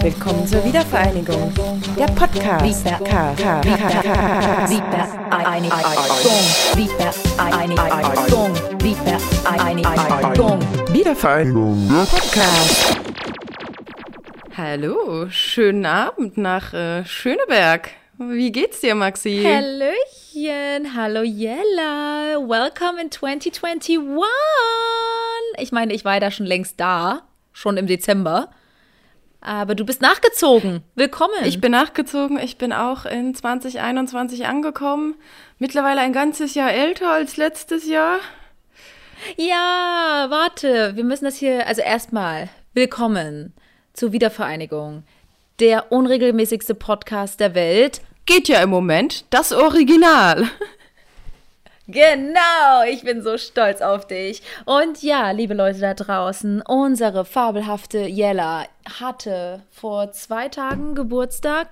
Willkommen zur Wiedervereinigung. Der Podcast. Wiedervereinigung. Der Podcast. Hallo, schönen Abend nach äh, Schöneberg. Wie geht's dir, Maxi? Hallöchen, hallo Jella, welcome in 2021. Ich meine, ich war ja da schon längst da, schon im Dezember. Aber du bist nachgezogen. Willkommen. Ich bin nachgezogen. Ich bin auch in 2021 angekommen. Mittlerweile ein ganzes Jahr älter als letztes Jahr. Ja, warte. Wir müssen das hier, also erstmal, willkommen zur Wiedervereinigung. Der unregelmäßigste Podcast der Welt. Geht ja im Moment. Das Original. Genau, ich bin so stolz auf dich. Und ja, liebe Leute da draußen, unsere fabelhafte Jella hatte vor zwei Tagen Geburtstag.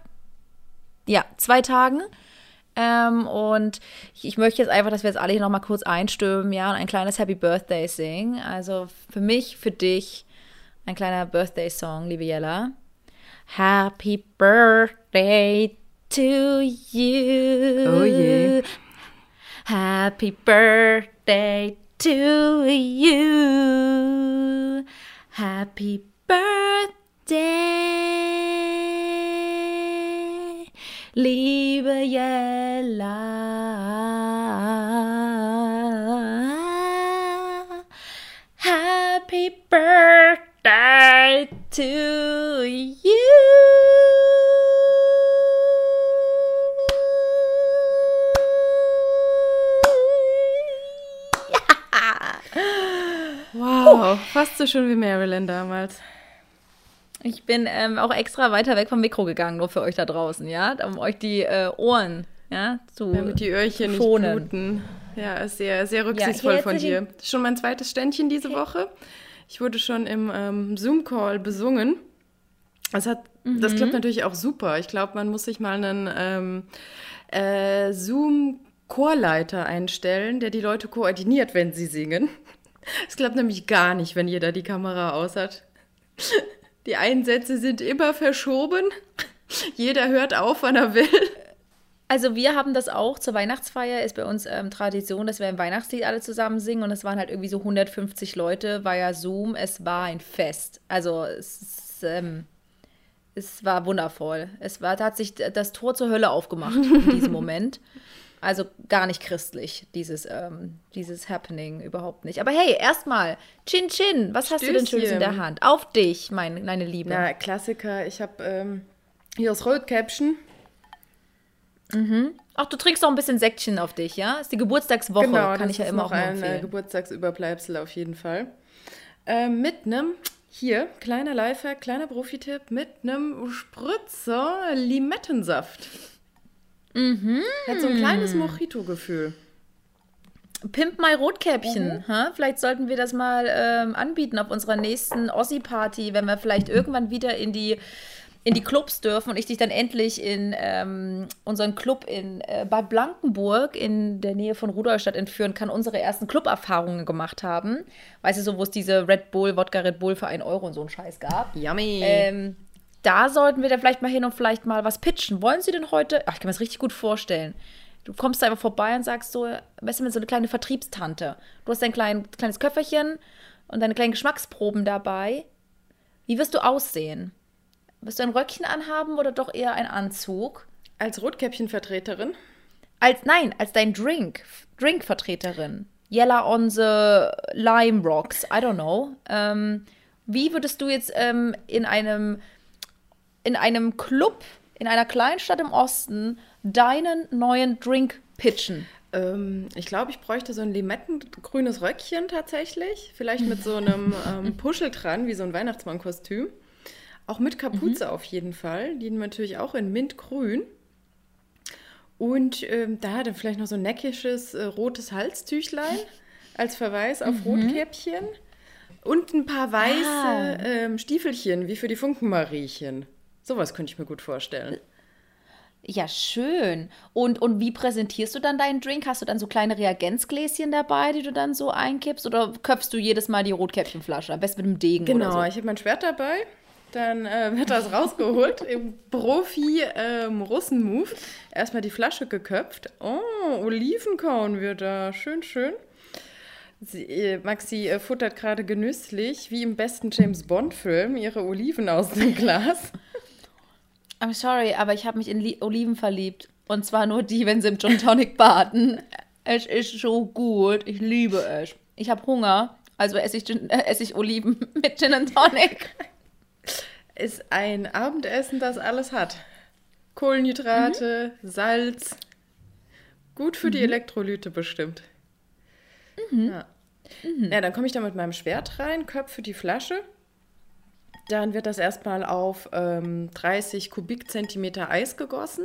Ja, zwei Tagen. Ähm, und ich möchte jetzt einfach, dass wir jetzt alle hier nochmal kurz einstimmen, ja, und ein kleines Happy Birthday singen. Also für mich, für dich, ein kleiner Birthday-Song, liebe Jella. Happy Birthday to you. Oh je. Happy birthday to you. Happy birthday, liebe Jella. Happy birthday to so schön wie Marilyn damals. Ich bin ähm, auch extra weiter weg vom Mikro gegangen, nur für euch da draußen, ja, um euch die äh, Ohren, ja, zu Damit die Öhrchen nicht schonen. bluten. Ja, ist sehr, sehr rücksichtsvoll hier von dir. Das schon mein zweites Ständchen diese Woche. Ich wurde schon im ähm, Zoom-Call besungen. Das, hat, das Mhm. klappt natürlich auch super. Ich glaube, man muss sich mal einen ähm, äh, Zoom-Chorleiter einstellen, der die Leute koordiniert, wenn sie singen. Es klappt nämlich gar nicht, wenn jeder die Kamera aus hat. Die Einsätze sind immer verschoben. Jeder hört auf, wann er will. Also wir haben das auch zur Weihnachtsfeier, ist bei uns ähm, Tradition, dass wir ein Weihnachtslied alle zusammen singen und es waren halt irgendwie so 150 Leute via Zoom. Es war ein Fest. Also es, ähm, es war wundervoll. Es war, da hat sich das Tor zur Hölle aufgemacht in diesem Moment. Also gar nicht christlich, dieses, ähm, dieses Happening überhaupt nicht. Aber hey, erstmal, Chin Chin, was hast du denn Schönes in der Stößchen. Hand? Auf dich, mein, meine Liebe. Na, Klassiker. Ich habe ähm, hier das Rotkäppchen. Ach, du trinkst doch ein bisschen Säckchen auf dich, ja? Ist die Geburtstagswoche, genau, kann das ich ja ist immer noch auch ein äh, empfehlen. Geburtstagsüberbleibsel auf jeden Fall. Ähm, mit einem, hier, kleiner Lifehack, kleiner Profitipp, mit einem Spritzer Limettensaft. Mhm. Hat so ein kleines Mojito-Gefühl. Pimp My Rotkäppchen. Mhm. Ha? Vielleicht sollten wir das mal ähm, anbieten auf unserer nächsten Ossi-Party, wenn wir vielleicht irgendwann wieder in die, in die Clubs dürfen und ich dich dann endlich in ähm, unseren Club in äh, Bad Blankenburg in der Nähe von Rudolstadt entführen kann, unsere ersten Club-Erfahrungen gemacht haben. Weißt du, so wo es diese Red Bull, Wodka Red Bull für einen Euro und so einen Scheiß gab. Yummy. Ähm, da sollten wir dann vielleicht mal hin und vielleicht mal was pitchen. Wollen Sie denn heute? Ach, ich kann mir das richtig gut vorstellen. Du kommst da einfach vorbei und sagst so, weißt du, so eine kleine Vertriebstante. Du hast dein klein, kleines Köfferchen und deine kleinen Geschmacksproben dabei. Wie wirst du aussehen? Wirst du ein Röckchen anhaben oder doch eher ein Anzug? Als Rotkäppchenvertreterin. Als, nein, als dein Drink, Drinkvertreterin. Yella on the Lime Rocks, I don't know. Ähm, wie würdest du jetzt ähm, in einem in einem Club in einer Kleinstadt im Osten deinen neuen Drink pitchen? Ähm, ich glaube, ich bräuchte so ein limettengrünes Röckchen tatsächlich. Vielleicht mit so einem ähm, Puschel dran, wie so ein Weihnachtsmannkostüm. Auch mit Kapuze auf jeden Fall. Die natürlich auch in Mintgrün. Und ähm, da dann vielleicht noch so ein neckisches äh, rotes Halstüchlein als Verweis auf Rotkäppchen. Und ein paar weiße Ah. ähm, Stiefelchen, wie für die Funkenmariechen. Sowas könnte ich mir gut vorstellen. Ja, schön. Und, und wie präsentierst du dann deinen Drink? Hast du dann so kleine Reagenzgläschen dabei, die du dann so einkippst? Oder köpfst du jedes Mal die Rotkäppchenflasche? Am besten mit einem Degen Genau, oder so. ich habe mein Schwert dabei. Dann äh, wird das rausgeholt im Profi-Russen-Move. Erstmal die Flasche geköpft. Oh, Olivenkorn wird da. Schön, schön. Sie, äh, Maxi äh, futtert gerade genüsslich, wie im besten James Bond-Film, ihre Oliven aus dem Glas. I'm sorry, aber ich habe mich in Li Oliven verliebt. Und zwar nur die, wenn sie im Gin Tonic baden. Es ist so gut. Ich liebe es. Ich habe Hunger, also esse ich, Gin, äh, esse ich Oliven mit Gin and Tonic. Ist ein Abendessen, das alles hat. Kohlenhydrate, Salz. Gut für die Elektrolyte bestimmt. Ja. ja, dann komme ich da mit meinem Schwert rein, köpfe die Flasche. Dann wird das erstmal auf ähm, 30 Kubikzentimeter Eis gegossen,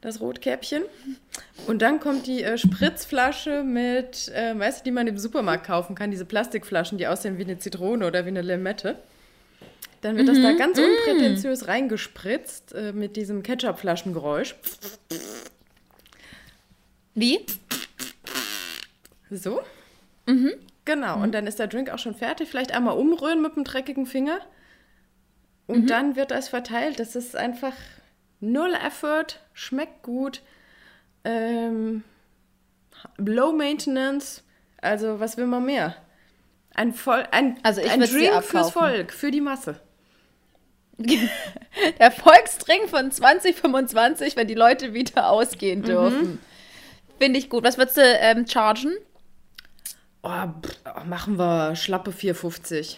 das Rotkäppchen. Und dann kommt die äh, Spritzflasche mit, äh, weißt du, die man im Supermarkt kaufen kann, diese Plastikflaschen, die aussehen wie eine Zitrone oder wie eine Limette. Dann wird das da ganz unprätentiös reingespritzt äh, mit diesem Ketchupflaschengeräusch. Wie? So. Genau, und dann ist der Drink auch schon fertig. Vielleicht einmal umrühren mit dem dreckigen Finger. Und dann wird das verteilt. Das ist einfach null Effort, schmeckt gut, ähm, low maintenance. Also, was will man mehr? Ein, Voll, ein, Also ich ein Drink fürs. Volk, für die Masse. Der Volksdrink von 2025, wenn die Leute wieder ausgehen dürfen. Finde ich gut. Was würdest du ähm, chargen? Oh, machen wir schlappe 4,50.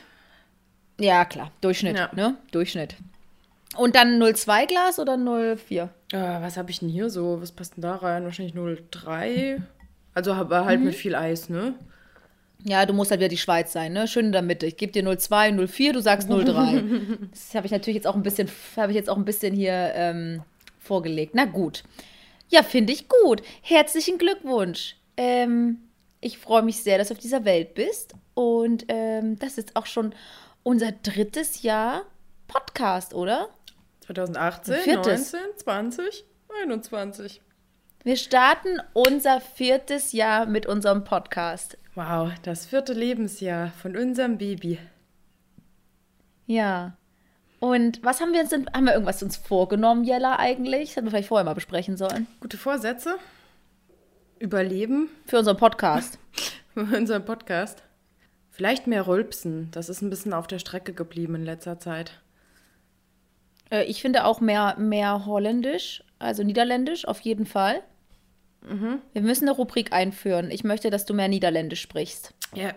Ja, klar. Durchschnitt, Ja. ne? Durchschnitt. Und dann 0,2 Glas oder 0,4? Äh, was habe ich denn hier so? Was passt denn da rein? Wahrscheinlich 0,3. Also aber halt mit viel Eis, ne? Ja, du musst halt wieder die Schweiz sein, ne? Schön in der Mitte. Ich gebe dir 0,2, 0,4, du sagst 0,3. das habe ich natürlich jetzt auch ein bisschen, habe ich jetzt auch ein bisschen hier ähm, vorgelegt. Na gut. Ja, finde ich gut. Herzlichen Glückwunsch. Ähm, ich freue mich sehr, dass du auf dieser Welt bist. Und ähm, das ist auch schon unser drittes Jahr Podcast, oder? 2018, Viertes. 19, 20, 21. Wir starten unser viertes Jahr mit unserem Podcast. Wow, das vierte Lebensjahr von unserem Baby. Ja. Und was haben wir uns denn, haben wir irgendwas uns vorgenommen, Jella, eigentlich? Das hätten wir vielleicht vorher mal besprechen sollen. Gute Vorsätze. Überleben Für unseren Podcast. für unseren Podcast. Vielleicht mehr Rülpsen. Das ist ein bisschen auf der Strecke geblieben in letzter Zeit. Äh, ich finde auch mehr, mehr Holländisch, also Niederländisch, auf jeden Fall. Wir müssen eine Rubrik einführen. Ich möchte, dass du mehr Niederländisch sprichst. Ja.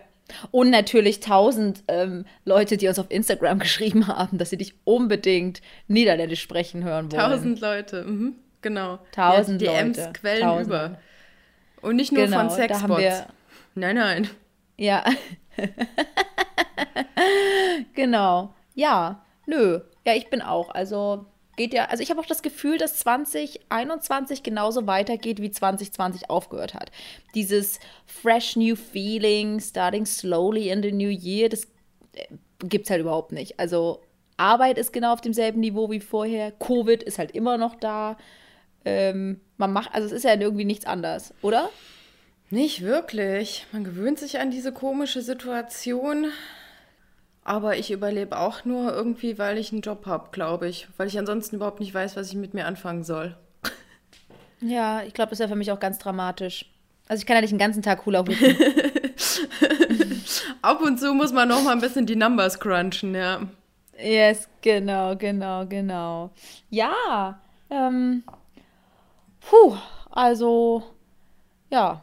Und natürlich tausend ähm, Leute, die uns auf Instagram geschrieben haben, dass sie dich unbedingt Niederländisch sprechen hören wollen. Tausend Leute. Mhm. Genau. Tausend ja, DMs Leute. quellen Tausend. über. Und nicht nur Genau, von Sexbots. Nein, nein. Ja. genau. Ja. Nö. Ja, ich bin auch. Also geht ja, also ich habe auch das Gefühl, dass 2021 genauso weitergeht, wie 2020 aufgehört hat. Dieses fresh new feeling, starting slowly in the new year, das äh, gibt's halt überhaupt nicht. Also Arbeit ist genau auf demselben Niveau wie vorher. Covid ist halt immer noch da. Ähm, man macht, also es ist ja irgendwie nichts anders, oder? Nicht wirklich. Man gewöhnt sich an diese komische Situation. Aber ich überlebe auch nur irgendwie, weil ich einen Job habe, glaube ich. Weil ich ansonsten überhaupt nicht weiß, was ich mit mir anfangen soll. Ja, ich glaube, das wäre für mich auch ganz dramatisch. Also ich kann ja nicht den ganzen Tag Hula hoopen. Ab und zu muss man noch mal ein bisschen die Numbers crunchen, ja. yes, genau, genau, genau. Ja, ähm, puh, also, ja,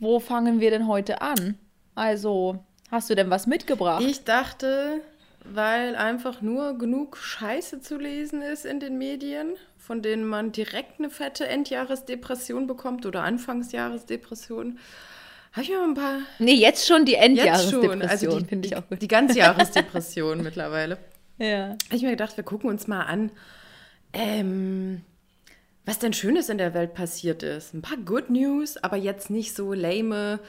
wo fangen wir denn heute an? Also, hast du denn was mitgebracht? Ich dachte, weil einfach nur genug Scheiße zu lesen ist in den Medien, von denen man direkt eine fette Endjahresdepression bekommt oder Anfangsjahresdepression, habe ich mir mal ein paar nee, jetzt schon die Jetzt schon, Endjahresdepression, also die, finde ich auch gut. die Ganzjahresdepression mittlerweile. Ja. Habe ich mir gedacht, wir gucken uns mal an, ähm, was denn Schönes in der Welt passiert ist. Ein paar Good News, aber jetzt nicht so lame.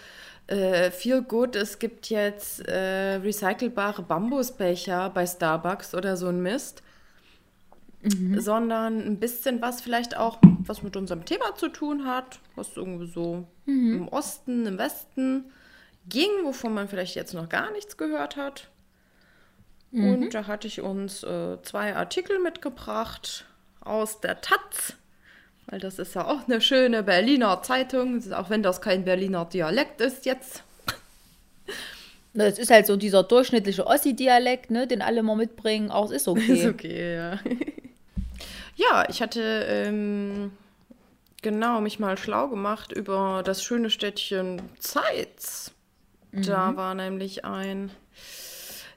Äh, viel gut, es gibt jetzt äh, recycelbare Bambusbecher bei Starbucks oder so ein Mist. sondern ein bisschen was vielleicht auch, was mit unserem Thema zu tun hat, was irgendwie so im Osten, im Westen ging, wovon man vielleicht jetzt noch gar nichts gehört hat. Und da hatte ich uns äh, zwei Artikel mitgebracht aus der Taz, weil das ist ja auch eine schöne Berliner Zeitung, auch wenn das kein Berliner Dialekt ist jetzt. Das ist halt so dieser durchschnittliche Ossi-Dialekt, ne, den alle mal mitbringen. Auch ist okay. Ist okay, ja. ja, ich hatte ähm, genau mich mal schlau gemacht über das schöne Städtchen Zeitz. Da war nämlich ein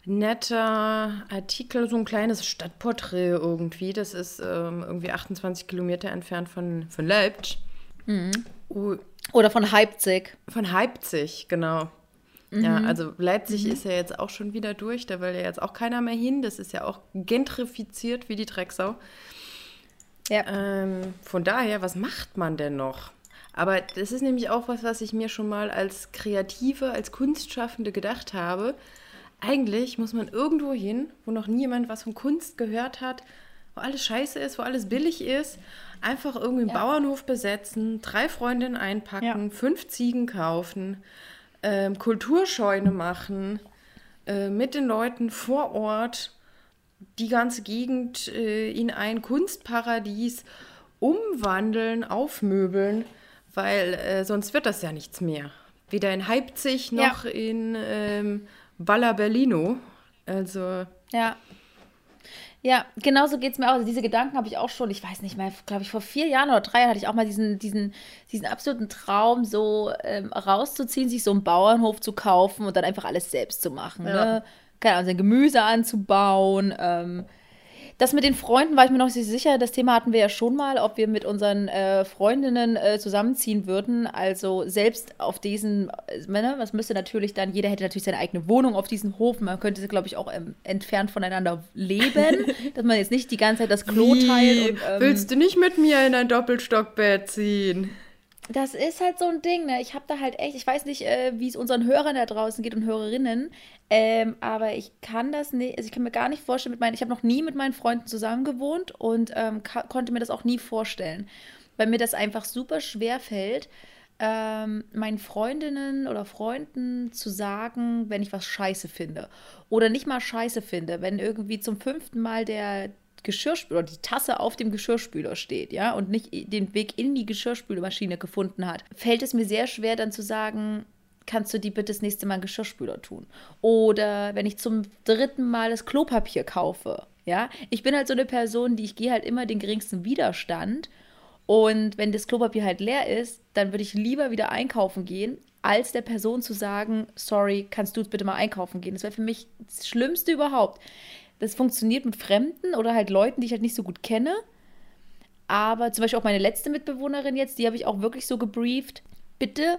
netter Artikel, so ein kleines Stadtporträt irgendwie. Das ist ähm, irgendwie 28 Kilometer entfernt von, von Leipzig. Oh, Oder von Leipzig. von Leipzig, genau. Ja, also Leipzig ist ja jetzt auch schon wieder durch, da will ja jetzt auch keiner mehr hin. Das ist ja auch gentrifiziert wie die Drecksau. Ja. Ähm, von daher, was macht man denn noch? Aber das ist nämlich auch was, was ich mir schon mal als Kreative, als Kunstschaffende gedacht habe. Eigentlich muss man irgendwo hin, wo noch niemand was von Kunst gehört hat, wo alles scheiße ist, wo alles billig ist, einfach irgendwie einen Ja. Bauernhof besetzen, drei Freundinnen einpacken, Ja. fünf Ziegen kaufen, ähm, Kulturscheune machen, äh, mit den Leuten vor Ort die ganze Gegend äh, in ein Kunstparadies umwandeln, aufmöbeln, weil äh, sonst wird das ja nichts mehr. Weder in Leipzig Ja. noch in ähm, Balla Berlino. Also, Ja. Ja, genauso geht es mir auch. Also diese Gedanken habe ich auch schon, ich weiß nicht mehr, glaube ich, vor vier Jahren oder drei Jahren hatte ich auch mal diesen, diesen, diesen absoluten Traum, so ähm, rauszuziehen, sich so einen Bauernhof zu kaufen und dann einfach alles selbst zu machen. Ja. Ne? Keine Ahnung, sein Gemüse anzubauen. Ähm, das mit den Freunden war ich mir noch nicht sicher. Das Thema hatten wir ja schon mal, ob wir mit unseren äh, Freundinnen äh, zusammenziehen würden. Also selbst auf diesen, äh, ne, was müsste natürlich dann, jeder hätte natürlich seine eigene Wohnung auf diesem Hof. Man könnte, glaube ich, auch ähm, entfernt voneinander leben, dass man jetzt nicht die ganze Zeit das Klo teilt. Und, ähm, willst du nicht mit mir in ein Doppelstockbett ziehen? Das ist halt so ein Ding, ne? Ich habe da halt echt, ich weiß nicht, äh, wie es unseren Hörern da draußen geht und Hörerinnen, ähm, aber ich kann das nicht, also ich kann mir gar nicht vorstellen, mit meinen, ich habe noch nie mit meinen Freunden zusammen gewohnt und ähm, konnte mir das auch nie vorstellen, weil mir das einfach super schwer fällt, ähm, meinen Freundinnen oder Freunden zu sagen, wenn ich was scheiße finde. Oder nicht mal scheiße finde, wenn irgendwie zum fünften Mal der Geschirrspüler die Tasse auf dem Geschirrspüler steht, ja, und nicht den Weg in die Geschirrspülmaschine gefunden hat, fällt es mir sehr schwer, dann zu sagen, kannst du die bitte das nächste Mal in den Geschirrspüler tun? Oder wenn ich zum dritten Mal das Klopapier kaufe, ja, ich bin halt so eine Person, die ich gehe halt immer den geringsten Widerstand. Und wenn das Klopapier halt leer ist, dann würde ich lieber wieder einkaufen gehen, als der Person zu sagen, sorry, kannst du jetzt bitte mal einkaufen gehen. Das wäre für mich das Schlimmste überhaupt. Das funktioniert mit Fremden oder halt Leuten, die ich halt nicht so gut kenne. Aber zum Beispiel auch meine letzte Mitbewohnerin jetzt, die habe ich auch wirklich so gebrieft. Bitte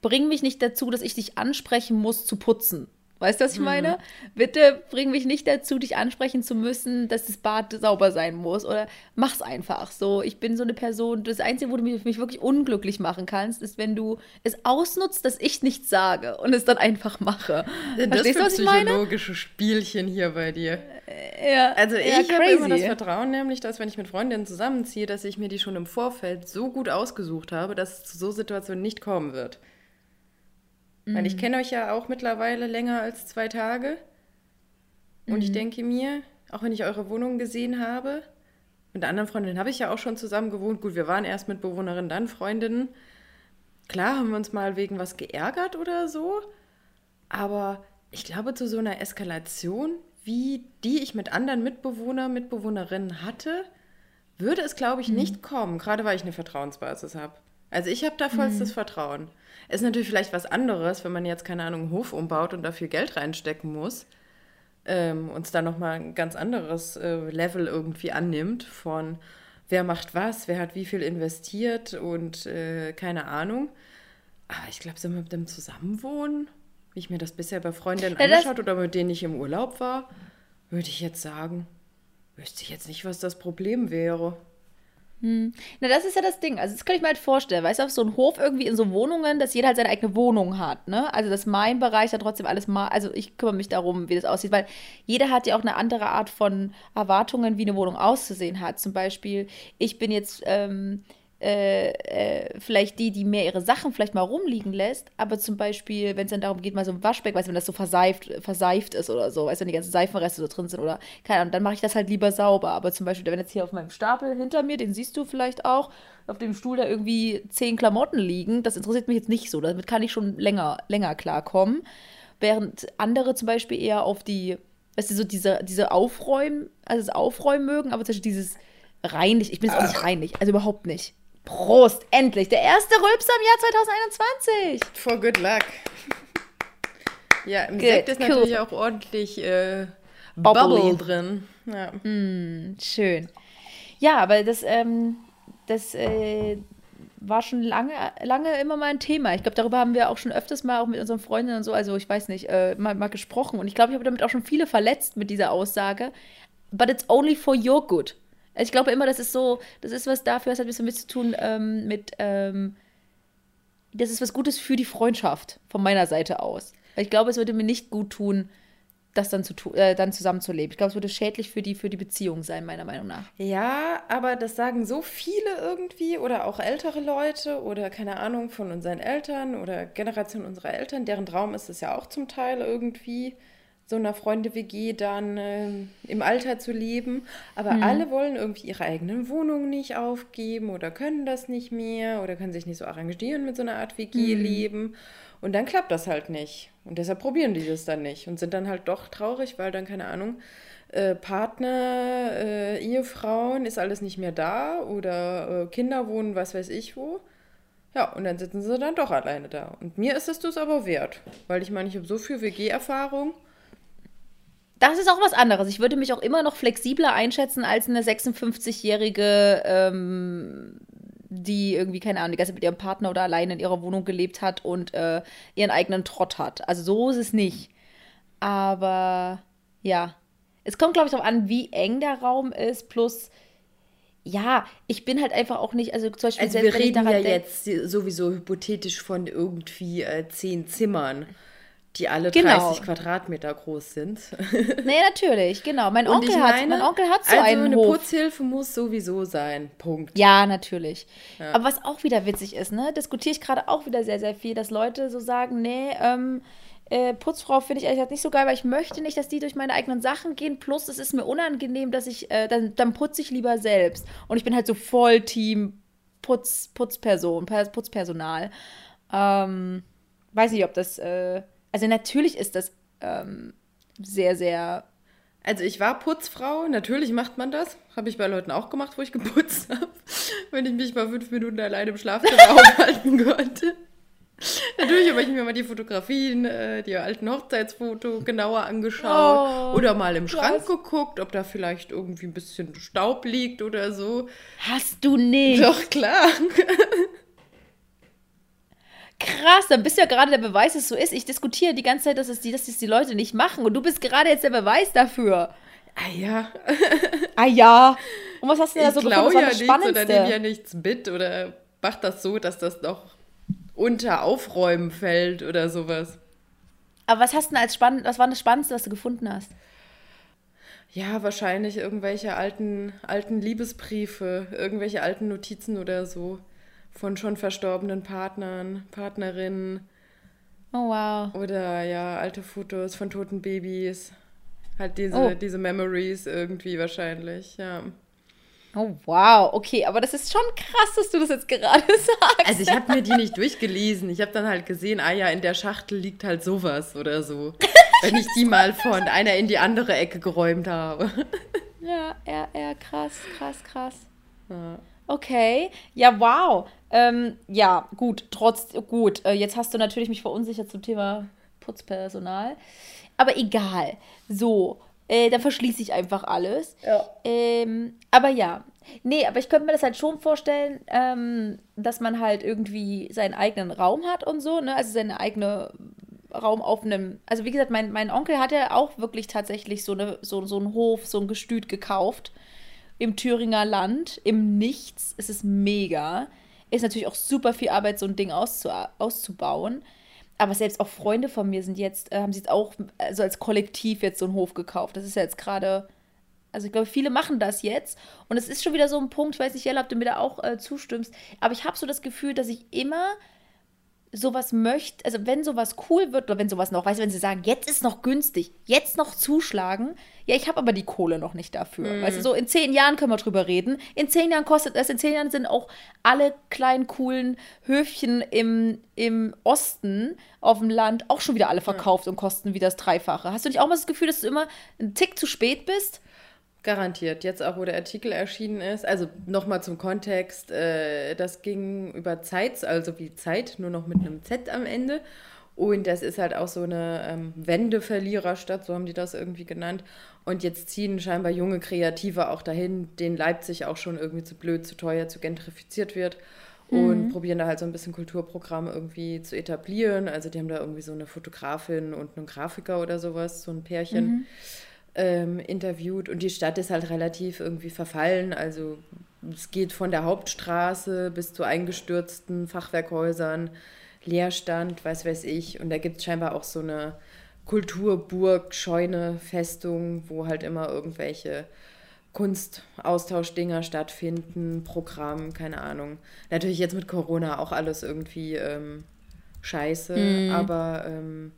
bring mich nicht dazu, dass ich dich ansprechen muss zu putzen. Weißt du, was ich meine? Bitte bring mich nicht dazu, dich ansprechen zu müssen, dass das Bad sauber sein muss. Oder mach's einfach. So, ich bin so eine Person. Das Einzige, wo du mich, mich wirklich unglücklich machen kannst, ist, wenn du es ausnutzt, dass ich nichts sage und es dann einfach mache. Verstehst du, was ich meine? psychologische Spielchen hier bei dir. Ja, Also ich ja, habe immer das. Vertrauen, nämlich, dass wenn ich mit Freundinnen zusammenziehe, dass ich mir die schon im Vorfeld so gut ausgesucht habe, dass es zu so Situationen nicht kommen wird. Weil Mhm. ich kenne euch ja auch mittlerweile länger als zwei Tage. Und Mhm. ich denke mir, auch wenn ich eure Wohnung gesehen habe, mit anderen Freundinnen habe ich ja auch schon zusammen gewohnt. Gut, wir waren erst Mitbewohnerinnen, dann Freundinnen. Klar haben wir uns mal wegen was geärgert oder so. Aber ich glaube, zu so einer Eskalation, wie die ich mit anderen Mitbewohner, Mitbewohnerinnen hatte, würde es, glaube ich, nicht kommen, gerade weil ich eine Vertrauensbasis habe. Also ich habe da vollstes Vertrauen. Ist natürlich vielleicht was anderes, wenn man jetzt, keine Ahnung, einen Hof umbaut und dafür Geld reinstecken muss ähm, uns dann nochmal ein ganz anderes äh, Level irgendwie annimmt von wer macht was, wer hat wie viel investiert und äh, keine Ahnung. Aber ich glaube, so mit dem Zusammenwohnen, wie ich mir das bisher bei Freundinnen Ja, angeschaut oder mit denen ich im Urlaub war, würde ich jetzt sagen, wüsste ich jetzt nicht, was das Problem wäre. Hm. Na, das ist ja das Ding. Also, das kann ich mir halt vorstellen. Weißt du, auf so einem Hof irgendwie in so Wohnungen, dass jeder halt seine eigene Wohnung hat, ne? Also, dass mein Bereich dann trotzdem alles mal. Also, ich kümmere mich darum, wie das aussieht, weil jeder hat ja auch eine andere Art von Erwartungen, wie eine Wohnung auszusehen hat. Zum Beispiel, ich bin jetzt. Ähm, äh, äh, vielleicht die, die mehr ihre Sachen vielleicht mal rumliegen lässt, aber zum Beispiel, wenn es dann darum geht, mal so ein Waschbeck, weißt du, wenn das so verseift, verseift ist oder so, weißt du, wenn die ganzen Seifenreste so drin sind oder keine Ahnung, dann mache ich das halt lieber sauber. Aber zum Beispiel, wenn jetzt hier auf meinem Stapel hinter mir, den siehst du vielleicht auch, auf dem Stuhl da irgendwie zehn Klamotten liegen, das interessiert mich jetzt nicht so. Damit kann ich schon länger, länger klarkommen. Während andere zum Beispiel eher auf die, weißt du, so diese, diese Aufräumen, also das Aufräumen mögen, aber zum Beispiel dieses reinlich, ich bin jetzt auch nicht reinlich, also überhaupt nicht. Prost, endlich. Der erste Rülpser im Jahr 2021. For good luck. Ja, im Good, Sekt ist cool. natürlich auch ordentlich äh. Bubble drin. Ja. Schön. Ja, aber das, ähm, das äh, war schon lange, lange immer mal ein Thema. Ich glaube, darüber haben wir auch schon öfters mal auch mit unseren Freundinnen und so, also ich weiß nicht, äh, mal, mal gesprochen. Und ich glaube, ich habe damit auch schon viele verletzt mit dieser Aussage. But it's only for your good. Also ich glaube immer, das ist so, das ist was dafür, das hat ein bisschen mit zu tun ähm, mit, ähm, das ist was Gutes für die Freundschaft von meiner Seite aus. Weil ich glaube, es würde mir nicht gut tun, das dann, zu äh, dann zusammenzuleben. Ich glaube, es würde schädlich für die, für die Beziehung sein, meiner Meinung nach. ja, aber das sagen so viele irgendwie oder auch ältere Leute oder keine Ahnung von unseren Eltern oder Generation unserer Eltern. Deren Traum ist es ja auch zum Teil irgendwie, so einer Freunde-WG dann ähm, im Alter zu leben. Aber alle wollen irgendwie ihre eigenen Wohnungen nicht aufgeben oder können das nicht mehr oder können sich nicht so arrangieren mit so einer Art WG-Leben. Und dann klappt das halt nicht. Und deshalb probieren die das dann nicht und sind dann halt doch traurig, weil dann, keine Ahnung, äh, Partner, äh, Ehefrauen, ist alles nicht mehr da oder äh, Kinder wohnen, was weiß ich wo. Ja, und dann sitzen sie dann doch alleine da. Und mir ist es das aber wert, weil ich meine, ich habe so viel WG-Erfahrung. Das ist auch was anderes. Ich würde mich auch immer noch flexibler einschätzen als eine 56-jährige, ähm, die irgendwie, keine Ahnung, die ganze Zeit mit ihrem Partner oder alleine in ihrer Wohnung gelebt hat und äh, ihren eigenen Trott hat. Also so ist es nicht. Aber ja, es kommt, glaube ich, darauf an, wie eng der Raum ist, plus. Ja, ich bin halt einfach auch nicht, also zum Beispiel, Also wir reden ja jetzt sowieso hypothetisch von irgendwie äh, zehn Zimmern, die alle Genau. 30 Quadratmeter groß sind. Nee, natürlich, genau. Mein Onkel, ich hat, meine, mein Onkel hat so also einen eine Hof. Putzhilfe muss sowieso sein. Punkt. Ja, natürlich. Aber was auch wieder witzig ist, ne, diskutiere ich gerade auch wieder sehr, sehr viel, dass Leute so sagen, nee, ähm, äh, Putzfrau finde ich ehrlich gesagt nicht so geil, weil ich möchte nicht, dass die durch meine eigenen Sachen gehen. Plus, es ist mir unangenehm, dass ich, äh, dann, dann putze ich lieber selbst. Und ich bin halt so voll Team Putz, Putzperson, Per- Putzpersonal. Ähm, weiß nicht, ob das, äh, also natürlich ist das ähm, sehr, sehr Also ich war Putzfrau, natürlich macht man das. Habe ich bei Leuten auch gemacht, wo ich geputzt habe. Wenn ich mich mal fünf Minuten alleine im Schlafzimmer aufhalten konnte. Natürlich habe ich mir mal die Fotografien, äh, die alten Hochzeitsfoto genauer angeschaut. Oh, oder mal im Schrank krass. geguckt, ob da vielleicht irgendwie ein bisschen Staub liegt oder so. Hast du nicht. Doch, klar. Krass, dann bist du ja gerade der Beweis, dass es so ist. Ich diskutiere die ganze Zeit, dass es die, dass es die Leute nicht machen. Und du bist gerade jetzt der Beweis dafür. Ah ja, Ah ja. Und was hast du denn da ich so gefunden? glaube Was war ja nichts oder nehme ja nichts mit oder mach das so, dass das noch unter Aufräumen fällt oder sowas. Aber was hast du denn als spannend, was war das Spannendste, was du gefunden hast? Ja, wahrscheinlich irgendwelche alten, alten Liebesbriefe, irgendwelche alten Notizen oder so von schon verstorbenen Partnern, Partnerinnen Oh wow. oder ja, alte Fotos von toten Babys. Halt diese, Oh. diese Memories irgendwie wahrscheinlich, ja. Oh wow. Okay, aber das ist schon krass, dass du das jetzt gerade sagst. Also ich habe mir die nicht durchgelesen. Ich habe dann halt gesehen, ah ja, in der Schachtel liegt halt sowas oder so. Wenn ich die mal von einer in die andere Ecke geräumt habe. Ja, ja, ja, krass, krass, krass. Ja. Okay, ja, wow. Ähm, ja, gut, trotz, gut. Äh, jetzt hast du natürlich mich verunsichert zum Thema Putzpersonal. Aber egal. So, äh, dann verschließe ich einfach alles. Ja. Ähm, aber ja. Nee, aber ich könnte mir das halt schon vorstellen, ähm, dass man halt irgendwie seinen eigenen Raum hat und so, ne? Also seine eigene Raum auf einem. Also wie gesagt, mein, mein Onkel hat ja auch wirklich tatsächlich so, eine, so, so einen Hof, so ein Gestüt gekauft. Im Thüringer Land, im Nichts. Es ist mega. Ist natürlich auch super viel Arbeit, so ein Ding auszu auszubauen. Aber selbst auch Freunde von mir sind jetzt, äh, haben sich jetzt auch also als Kollektiv jetzt so einen Hof gekauft. Das ist ja jetzt gerade, also ich glaube, viele machen das jetzt. Und es ist schon wieder so ein Punkt, ich weiß nicht, Jella, ob du mir da auch äh, zustimmst, aber ich habe so das Gefühl, dass ich immer sowas möchte, also wenn sowas cool wird oder wenn sowas noch, weißt du, wenn sie sagen, jetzt ist noch günstig, jetzt noch zuschlagen, ja, ich habe aber die Kohle noch nicht dafür. Mm. Weißt du, so in zehn Jahren können wir drüber reden. In zehn Jahren kostet es, in zehn Jahren sind auch alle kleinen, coolen Höfchen im, im Osten auf dem Land auch schon wieder alle verkauft ja. und kosten wie das Dreifache. Hast du nicht auch mal das Gefühl, dass du immer einen Tick zu spät bist? Garantiert. Jetzt auch, wo der Artikel erschienen ist. Also nochmal zum Kontext. Äh, das ging über Zeit, also wie Zeit, nur noch mit einem Z am Ende. Und das ist halt auch so eine ähm, Wendeverliererstadt, so haben die das irgendwie genannt. Und jetzt ziehen scheinbar junge Kreative auch dahin, denen Leipzig auch schon irgendwie zu blöd, zu teuer, zu gentrifiziert wird. Und mhm. probieren da halt so ein bisschen Kulturprogramme irgendwie zu etablieren. Also die haben da irgendwie so eine Fotografin und einen Grafiker oder sowas, so ein Pärchen. Mhm ähm, interviewt und die Stadt ist halt relativ irgendwie verfallen. Also es geht von der Hauptstraße bis zu eingestürzten Fachwerkhäusern, Leerstand, weiß weiß ich. Und da gibt es scheinbar auch so eine Kulturburg, Scheune, Festung, wo halt immer irgendwelche Kunstaustauschdinger stattfinden, Programm, keine Ahnung. Natürlich jetzt mit Corona auch alles irgendwie ähm, scheiße, mm. aber ähm,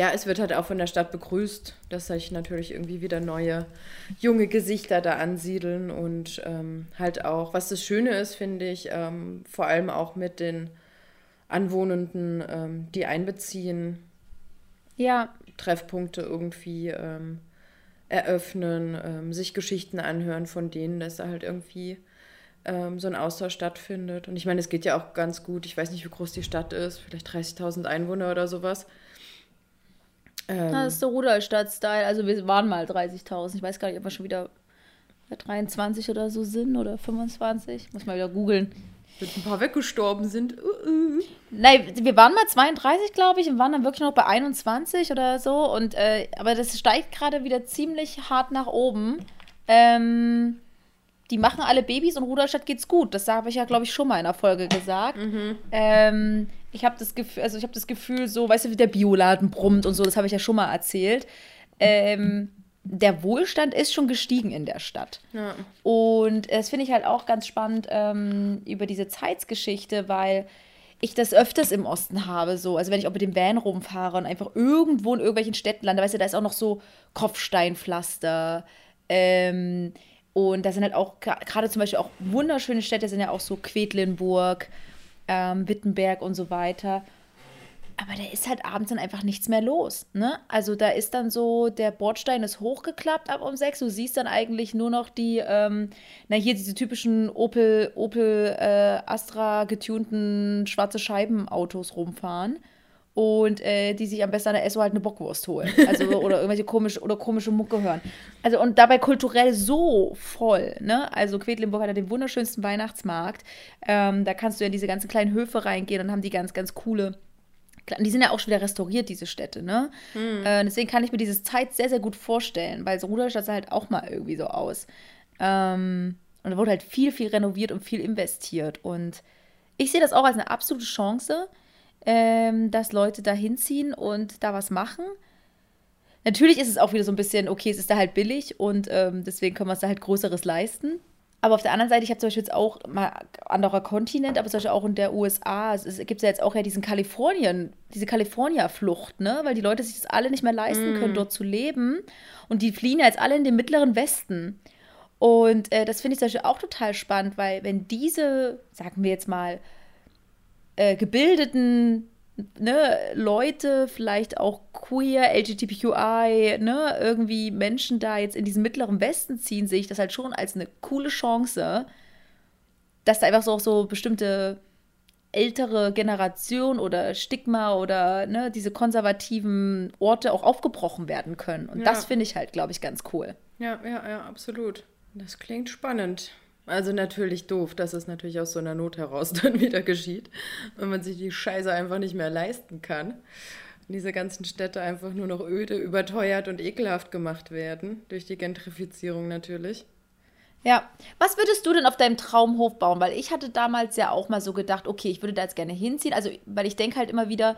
ja, es wird halt auch von der Stadt begrüßt, dass sich natürlich irgendwie wieder neue junge Gesichter da ansiedeln und ähm, halt auch, was das Schöne ist, finde ich, ähm, vor allem auch mit den Anwohnenden, ähm, die einbeziehen. Ja. Treffpunkte irgendwie ähm, eröffnen, ähm, sich Geschichten anhören von denen, dass da halt irgendwie ähm, so ein Austausch stattfindet. Und ich meine, es geht ja auch ganz gut. Ich weiß nicht, wie groß die Stadt ist, vielleicht 30.000 Einwohner oder sowas. Ähm, das ist so Rudolstadt-Style. Also wir waren mal 30.000. Ich weiß gar nicht, ob wir schon wieder bei 23 oder so sind oder 25. Muss mal wieder googeln. Wenn ein paar weggestorben sind. Uh, uh. Nein, wir waren mal 32, glaube ich, und waren dann wirklich noch bei 21 oder so. Und, äh, aber das steigt gerade wieder ziemlich hart nach oben. Ähm, die machen alle Babys und Rudolstadt geht's gut. Das habe ich ja, glaube ich, schon mal in der Folge gesagt. Mhm. Ähm, ich habe das Gefühl, also ich habe das Gefühl, so, weißt du, wie der Bioladen brummt und so, das habe ich ja schon mal erzählt. Ähm, der Wohlstand ist schon gestiegen in der Stadt. Ja. Und das finde ich halt auch ganz spannend ähm, über diese Zeitsgeschichte, weil ich das öfters im Osten habe, so. Also wenn ich auch mit dem Van rumfahre und einfach irgendwo in irgendwelchen Städten lande, weißt du, da ist auch noch so Kopfsteinpflaster, ähm, und da sind halt auch gerade zum Beispiel auch wunderschöne Städte, sind ja auch so Quedlinburg, ähm, Wittenberg und so weiter. Aber da ist halt abends dann einfach nichts mehr los. Ne? Also da ist dann so, der Bordstein ist hochgeklappt ab um sechs. Du siehst dann eigentlich nur noch die, ähm, na hier diese typischen Opel, Opel äh, Astra getunten schwarze Scheibenautos rumfahren und äh, die sich am besten an der Esso halt eine Bockwurst holen. Also oder irgendwelche komische oder komische Mucke hören. Also und dabei kulturell so voll, ne? Also Quedlinburg hat ja den wunderschönsten Weihnachtsmarkt. Ähm, da kannst du ja in diese ganzen kleinen Höfe reingehen und haben die ganz, ganz coole. Die sind ja auch schon wieder restauriert, diese Städte, ne? Mhm. Äh, deswegen kann ich mir diese Zeit sehr, sehr gut vorstellen, weil so Rudolstadt sah halt auch mal irgendwie so aus. Ähm, und da wurde halt viel, viel renoviert und viel investiert. Und ich sehe das auch als eine absolute Chance ähm, dass Leute da hinziehen und da was machen. Natürlich ist es auch wieder so ein bisschen, okay, es ist da halt billig und ähm, deswegen können wir uns da halt Größeres leisten. Aber auf der anderen Seite, ich habe zum Beispiel jetzt auch mal anderer Kontinent, aber zum Beispiel auch in der USA, es gibt ja jetzt auch ja diesen Kalifornien, diese California-Flucht, ne? Weil die Leute sich das alle nicht mehr leisten können, mm. dort zu leben. Und die fliehen ja jetzt alle in den mittleren Westen. Und äh, das finde ich zum Beispiel auch total spannend, weil wenn diese, sagen wir jetzt mal, äh, gebildeten ne, Leute, vielleicht auch queer, LGBTQI, ne, irgendwie Menschen da jetzt in diesen mittleren Westen ziehen, sehe ich das halt schon als eine coole Chance, dass da einfach so auch so bestimmte ältere Generation oder Stigma oder ne, diese konservativen Orte auch aufgebrochen werden können. Und ja. das finde ich halt, glaube ich, ganz cool. Ja, ja, ja, absolut. Das klingt spannend. Also natürlich doof, dass es natürlich aus so einer Not heraus dann wieder geschieht, wenn man sich die Scheiße einfach nicht mehr leisten kann. Und diese ganzen Städte einfach nur noch öde, überteuert und ekelhaft gemacht werden, durch die Gentrifizierung natürlich. Ja. Was würdest du denn auf deinem Traumhof bauen? Weil ich hatte damals ja auch mal so gedacht, okay, ich würde da jetzt gerne hinziehen. Also, weil ich denke halt immer wieder,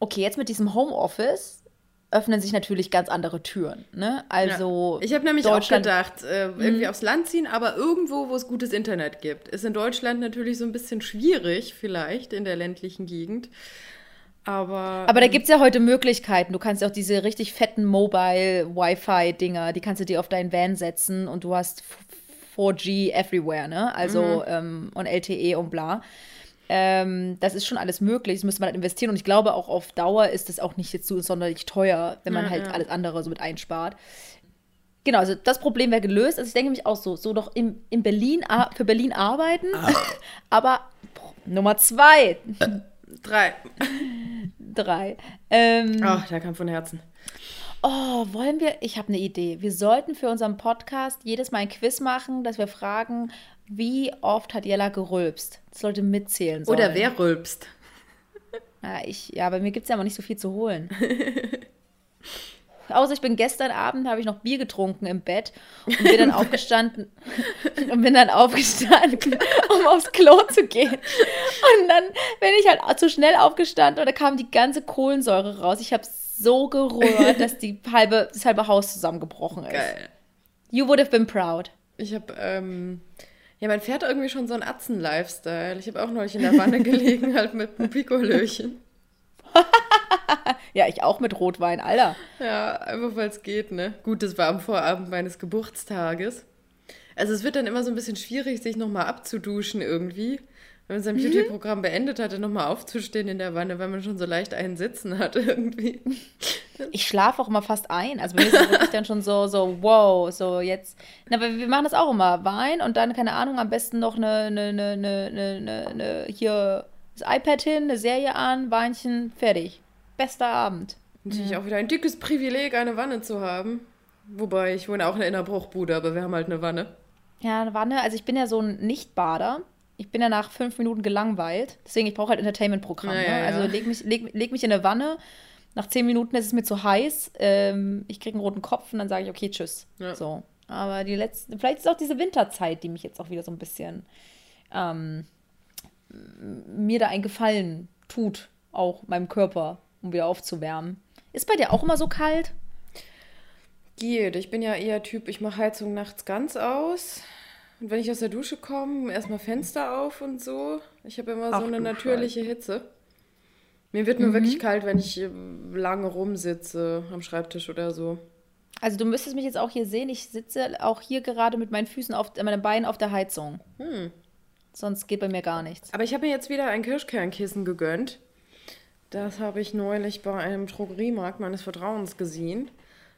okay, jetzt mit diesem Homeoffice öffnen sich natürlich ganz andere Türen. Ne? Also ja. Ich habe nämlich auch gedacht, äh, irgendwie mhm. aufs Land ziehen, aber irgendwo, wo es gutes Internet gibt. Ist in Deutschland natürlich so ein bisschen schwierig, vielleicht in der ländlichen Gegend. Aber, aber da ähm, gibt es ja heute Möglichkeiten. Du kannst auch diese richtig fetten Mobile-Wi-Fi-Dinger, die kannst du dir auf deinen Van setzen und du hast 4G everywhere, ne? Also mhm. ähm, und LTE und bla. Ähm, das ist schon alles möglich, das müsste man halt investieren. Und ich glaube, auch auf Dauer ist das auch nicht jetzt so sonderlich teuer, wenn man ja, halt ja. alles andere so mit einspart. Genau, also das Problem wäre gelöst. Also ich denke mich auch so, so doch in, in Berlin, für Berlin arbeiten, ah. aber boah, Nummer zwei. Drei. Drei. Ähm, Ach, der kam von Herzen. Oh, wollen wir? Ich habe eine Idee. Wir sollten für unseren Podcast jedes Mal ein Quiz machen, dass wir fragen, wie oft hat Jella gerülpst? Das sollte mitzählen. Sollen. Oder wer rülpst? Ja, ich, ja, bei mir gibt es ja aber nicht so viel zu holen. Außer ich bin gestern Abend, habe ich noch Bier getrunken im Bett und bin dann aufgestanden und bin dann aufgestanden, um aufs Klo zu gehen. Und dann bin ich halt zu schnell aufgestanden und da kam die ganze Kohlensäure raus. Ich habe so gerührt, dass die halbe, das halbe Haus zusammengebrochen ist. Geil. You would have been proud. Ich habe ähm, ja, man fährt irgendwie schon so einen Atzen-Lifestyle. Ich habe auch neulich in der Wanne gelegen, halt mit einem Pikolöchen. ja, ich auch mit Rotwein, Alter. Ja, einfach weil es geht, ne? Gut, das war am Vorabend meines Geburtstages. Also es wird dann immer so ein bisschen schwierig, sich nochmal abzuduschen irgendwie wenn man sein Beauty-Programm beendet hatte, nochmal aufzustehen in der Wanne, weil man schon so leicht einen Sitzen hat irgendwie. Ich schlafe auch immer fast ein. Also bei mir ist es wirklich dann schon so, so, wow, so jetzt. Na, aber wir machen das auch immer. Wein und dann, keine Ahnung, am besten noch eine, eine, eine, eine, eine hier das iPad hin, eine Serie an, Weinchen, fertig. Bester Abend. Natürlich ja. auch wieder ein dickes Privileg, eine Wanne zu haben. Wobei, ich wohne auch in einer Bruchbude, aber wir haben halt eine Wanne. Ja, eine Wanne. Also ich bin ja so ein Nichtbader ich bin ja nach fünf Minuten gelangweilt. Deswegen, ich brauche halt Entertainment-Programm. Ja, ne? ja, Also leg mich, leg, leg mich in eine Wanne. Nach zehn Minuten ist es mir zu heiß. Ähm, ich kriege einen roten Kopf und dann sage ich, okay, tschüss. So. Aber die letzten, vielleicht ist auch diese Winterzeit, die mich jetzt auch wieder so ein bisschen ähm, mir da einen Gefallen tut, auch meinem Körper, um wieder aufzuwärmen. Ist bei dir auch immer so kalt? Geht. Ich bin ja eher Typ, ich mache Heizung nachts ganz aus. Und wenn ich aus der Dusche komme, erstmal Fenster auf und so. Ich habe immer Ach, so eine natürliche Scheiß. Hitze. Mir wird nur mhm. wirklich kalt, wenn ich äh, lange rumsitze am Schreibtisch oder so. Also du müsstest mich jetzt auch hier sehen. Ich sitze auch hier gerade mit meinen Füßen auf, meinen Beinen auf der Heizung. Hm. Sonst geht bei mir gar nichts. Aber ich habe mir jetzt wieder ein Kirschkernkissen gegönnt. Das habe ich neulich bei einem Drogeriemarkt meines Vertrauens gesehen.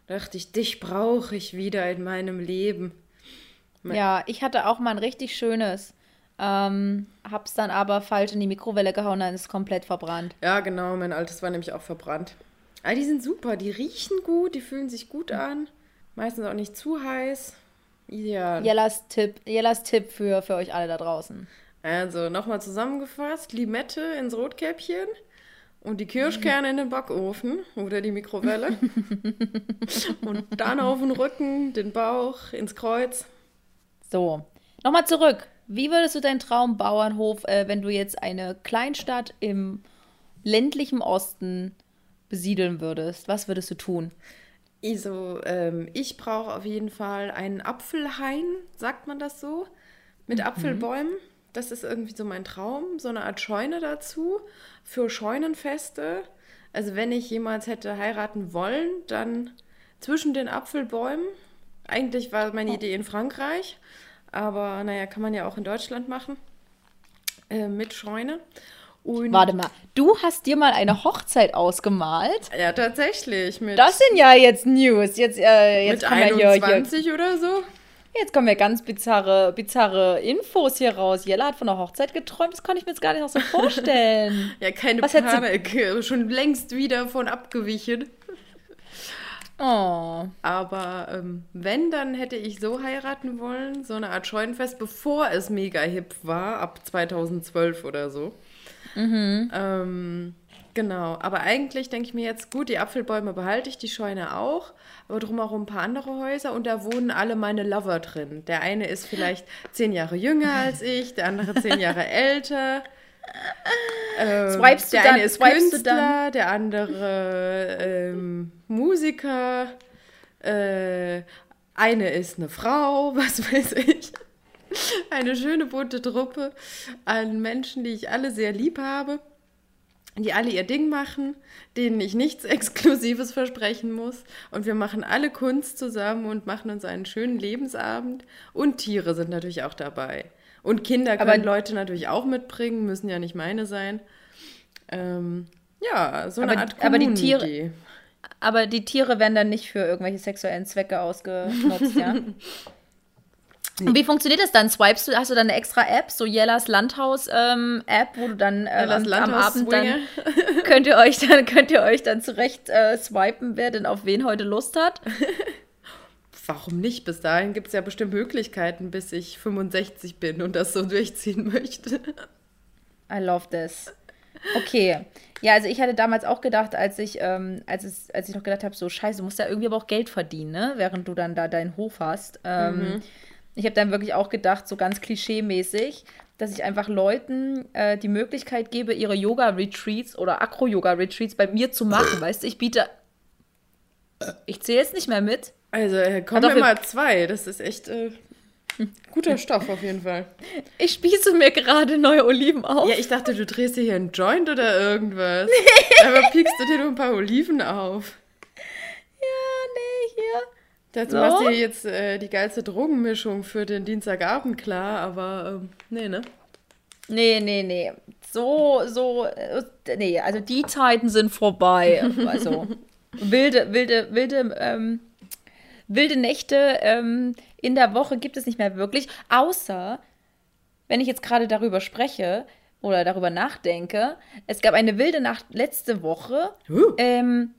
Da dachte ich, dich brauche ich wieder in meinem Leben. Ja, ich hatte auch mal ein richtig schönes. Ähm, hab's dann aber falsch in die Mikrowelle gehauen, dann ist es komplett verbrannt. Ja, genau, mein altes war nämlich auch verbrannt. Aber die sind super, die riechen gut, die fühlen sich gut an. Meistens auch nicht zu heiß. Ideal. Jellas Tipp, Jellas Tipp für, für euch alle da draußen. Also, nochmal zusammengefasst: Limette ins Rotkäppchen und die Kirschkerne in den Backofen oder die Mikrowelle. und dann auf den Rücken, den Bauch, ins Kreuz. So, nochmal zurück. Wie würdest du deinen Traumbauernhof, äh, wenn du jetzt eine Kleinstadt im ländlichen Osten besiedeln würdest? Was würdest du tun? Also, ähm, ich brauche auf jeden Fall einen Apfelhain, sagt man das so, mit mhm. Apfelbäumen. Das ist irgendwie so mein Traum. So eine Art Scheune dazu für Scheunenfeste. Also, wenn ich jemals hätte heiraten wollen, dann zwischen den Apfelbäumen eigentlich war meine Idee in Frankreich, aber naja, kann man ja auch in Deutschland machen. Äh, mit Scheune. Und Warte mal, du hast dir mal eine Hochzeit ausgemalt? Ja, tatsächlich. Das sind ja jetzt News. Jetzt, äh, jetzt mit 21 hier, oder so. Jetzt kommen ja ganz bizarre, bizarre Infos hier raus. Jella hat von der Hochzeit geträumt, das kann ich mir jetzt gar nicht noch so vorstellen. ja, keine Was Panik. Schon längst wieder von abgewichen. Oh. Aber ähm, wenn, dann hätte ich so heiraten wollen, so eine Art Scheunenfest, bevor es mega hip war, ab 2012 oder so. Mhm. Ähm, Genau, aber eigentlich denke ich mir jetzt, gut, die Apfelbäume behalte ich, die Scheune auch, aber drumherum ein paar andere Häuser und da wohnen alle meine Lover drin. Der eine ist vielleicht zehn Jahre jünger als ich, der andere zehn Jahre älter. Ähm, Swipest du der dann- eine ist swipest du Künstler, dann? der andere ähm, Musiker, äh, eine ist eine Frau, was weiß ich. Eine schöne bunte Truppe an Menschen, die ich alle sehr lieb habe, die alle ihr Ding machen, denen ich nichts Exklusives versprechen muss. Und wir machen alle Kunst zusammen und machen uns einen schönen Lebensabend. Und Tiere sind natürlich auch dabei. Und Kinder können Aber- Leute natürlich auch mitbringen, müssen ja nicht meine sein. Ähm, ja, so eine Aber- Art aber die. Tiere- Aber die Tiere werden dann nicht für irgendwelche sexuellen Zwecke ausgenutzt, ja? Und wie funktioniert das dann? Swipest du, hast du dann eine extra App, so Jellas Landhaus-App, wo du dann äh, am, am Abend dann könnt ihr euch dann könnt ihr euch dann zurecht äh, swipen, wer denn auf wen heute Lust hat? Warum nicht? Bis dahin gibt es ja bestimmt Möglichkeiten, bis ich 65 bin und das so durchziehen möchte. I love this. Okay. Ja, also ich hatte damals auch gedacht, als ich, ähm, als, es, als ich noch gedacht habe, so scheiße, du musst ja irgendwie aber auch Geld verdienen, ne? Während du dann da deinen Hof hast. Ähm, Ich habe dann wirklich auch gedacht, so ganz klischee-mäßig, dass ich einfach Leuten äh, die Möglichkeit gebe, ihre Yoga-Retreats oder Acro-Yoga-Retreats bei mir zu machen. Weißt du, ich biete. Ich zähle jetzt nicht mehr mit. Also äh, kommen doch immer zwei. Das ist echt äh, guter Stoff auf jeden Fall. Ich spieße mir gerade neue Oliven auf. Ja, ich dachte, du drehst dir hier einen Joint oder irgendwas. Aber piekst du dir nur ein paar Oliven auf. Ja, nee, hier. Dazu So? machst du dir jetzt äh, die geilste Drogenmischung für den Dienstagabend klar, aber ähm, nee, ne? Nee, nee, nee. So, so, äh, nee, also die Zeiten sind vorbei. Also wilde, wilde, wilde, ähm, wilde Nächte ähm, in der Woche gibt es nicht mehr wirklich. Außer, wenn ich jetzt gerade darüber spreche oder darüber nachdenke, es gab eine wilde Nacht letzte Woche. Huh. Ähm,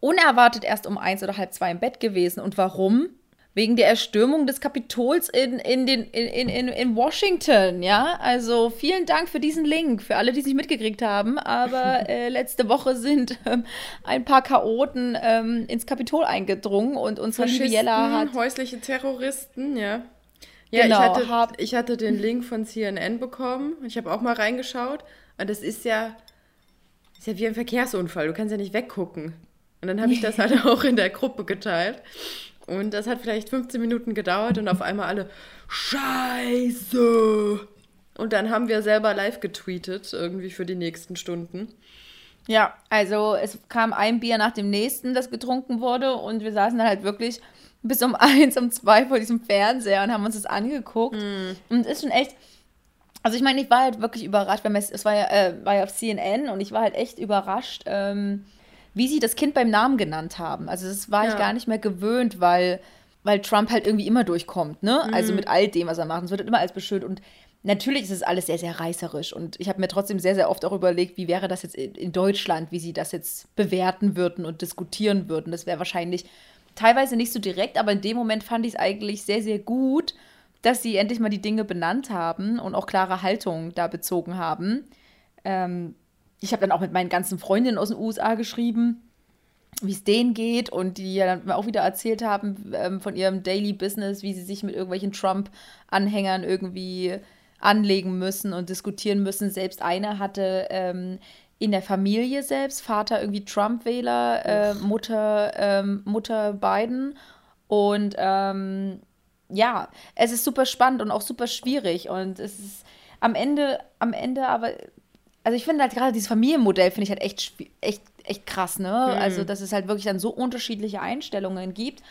unerwartet erst um eins oder halb zwei im Bett gewesen. Und warum? Wegen der Erstürmung des Kapitols in, in, den, in, in, in, in Washington, ja. Also vielen Dank für diesen Link, für alle, die es nicht mitgekriegt haben. Aber äh, letzte Woche sind ähm, ein paar Chaoten ähm, ins Kapitol eingedrungen und unsere liebe Jella hat. Häusliche Terroristen, ja. Ja, Genau, ich, hatte, hab- ich hatte den Link von CNN bekommen. Ich habe auch mal reingeschaut. Und das ist ja, ist ja wie ein Verkehrsunfall. Du kannst ja nicht weggucken. Und dann habe ich das halt auch in der Gruppe geteilt. Und das hat vielleicht 15 Minuten gedauert und auf einmal alle Scheiße. Und dann haben wir selber live getweetet, irgendwie für die nächsten Stunden. Ja, also es kam ein Bier nach dem nächsten, das getrunken wurde und wir saßen dann halt wirklich bis um eins, um zwei vor diesem Fernseher und haben uns das angeguckt. Und es ist schon echt, also ich meine, ich war halt wirklich überrascht, weil es, es war, ja, äh, war ja auf CNN und ich war halt echt überrascht, ähm, wie sie das Kind beim Namen genannt haben. Also das war ich Ja. gar nicht mehr gewöhnt, weil, weil Trump halt irgendwie immer durchkommt, ne? Also mit all dem, was er macht. Es wird halt immer als beschuldigt und Natürlich ist es alles sehr, sehr reißerisch und ich habe mir trotzdem sehr, sehr oft auch überlegt, wie wäre das jetzt in in Deutschland, wie sie das jetzt bewerten würden und diskutieren würden. Das wäre wahrscheinlich teilweise nicht so direkt, aber in dem Moment fand ich es eigentlich sehr, sehr gut, dass sie endlich mal die Dinge benannt haben und auch klare Haltung da bezogen haben. Ähm, ich habe dann auch mit meinen ganzen Freundinnen aus den USA geschrieben, wie es denen geht und die ja dann auch wieder erzählt haben ähm, von ihrem Daily Business, wie sie sich mit irgendwelchen Trump-Anhängern irgendwie anlegen müssen und diskutieren müssen. Selbst eine hatte ähm, in der Familie selbst, Vater irgendwie Trump-Wähler, äh, Mutter, ähm, Mutter Biden. Und ähm, ja, es ist super spannend und auch super schwierig. Und es ist am Ende, am Ende aber, also ich finde halt gerade dieses Familienmodell finde ich halt echt, echt, echt krass, ne? Also, dass es halt wirklich dann so unterschiedliche Einstellungen gibt.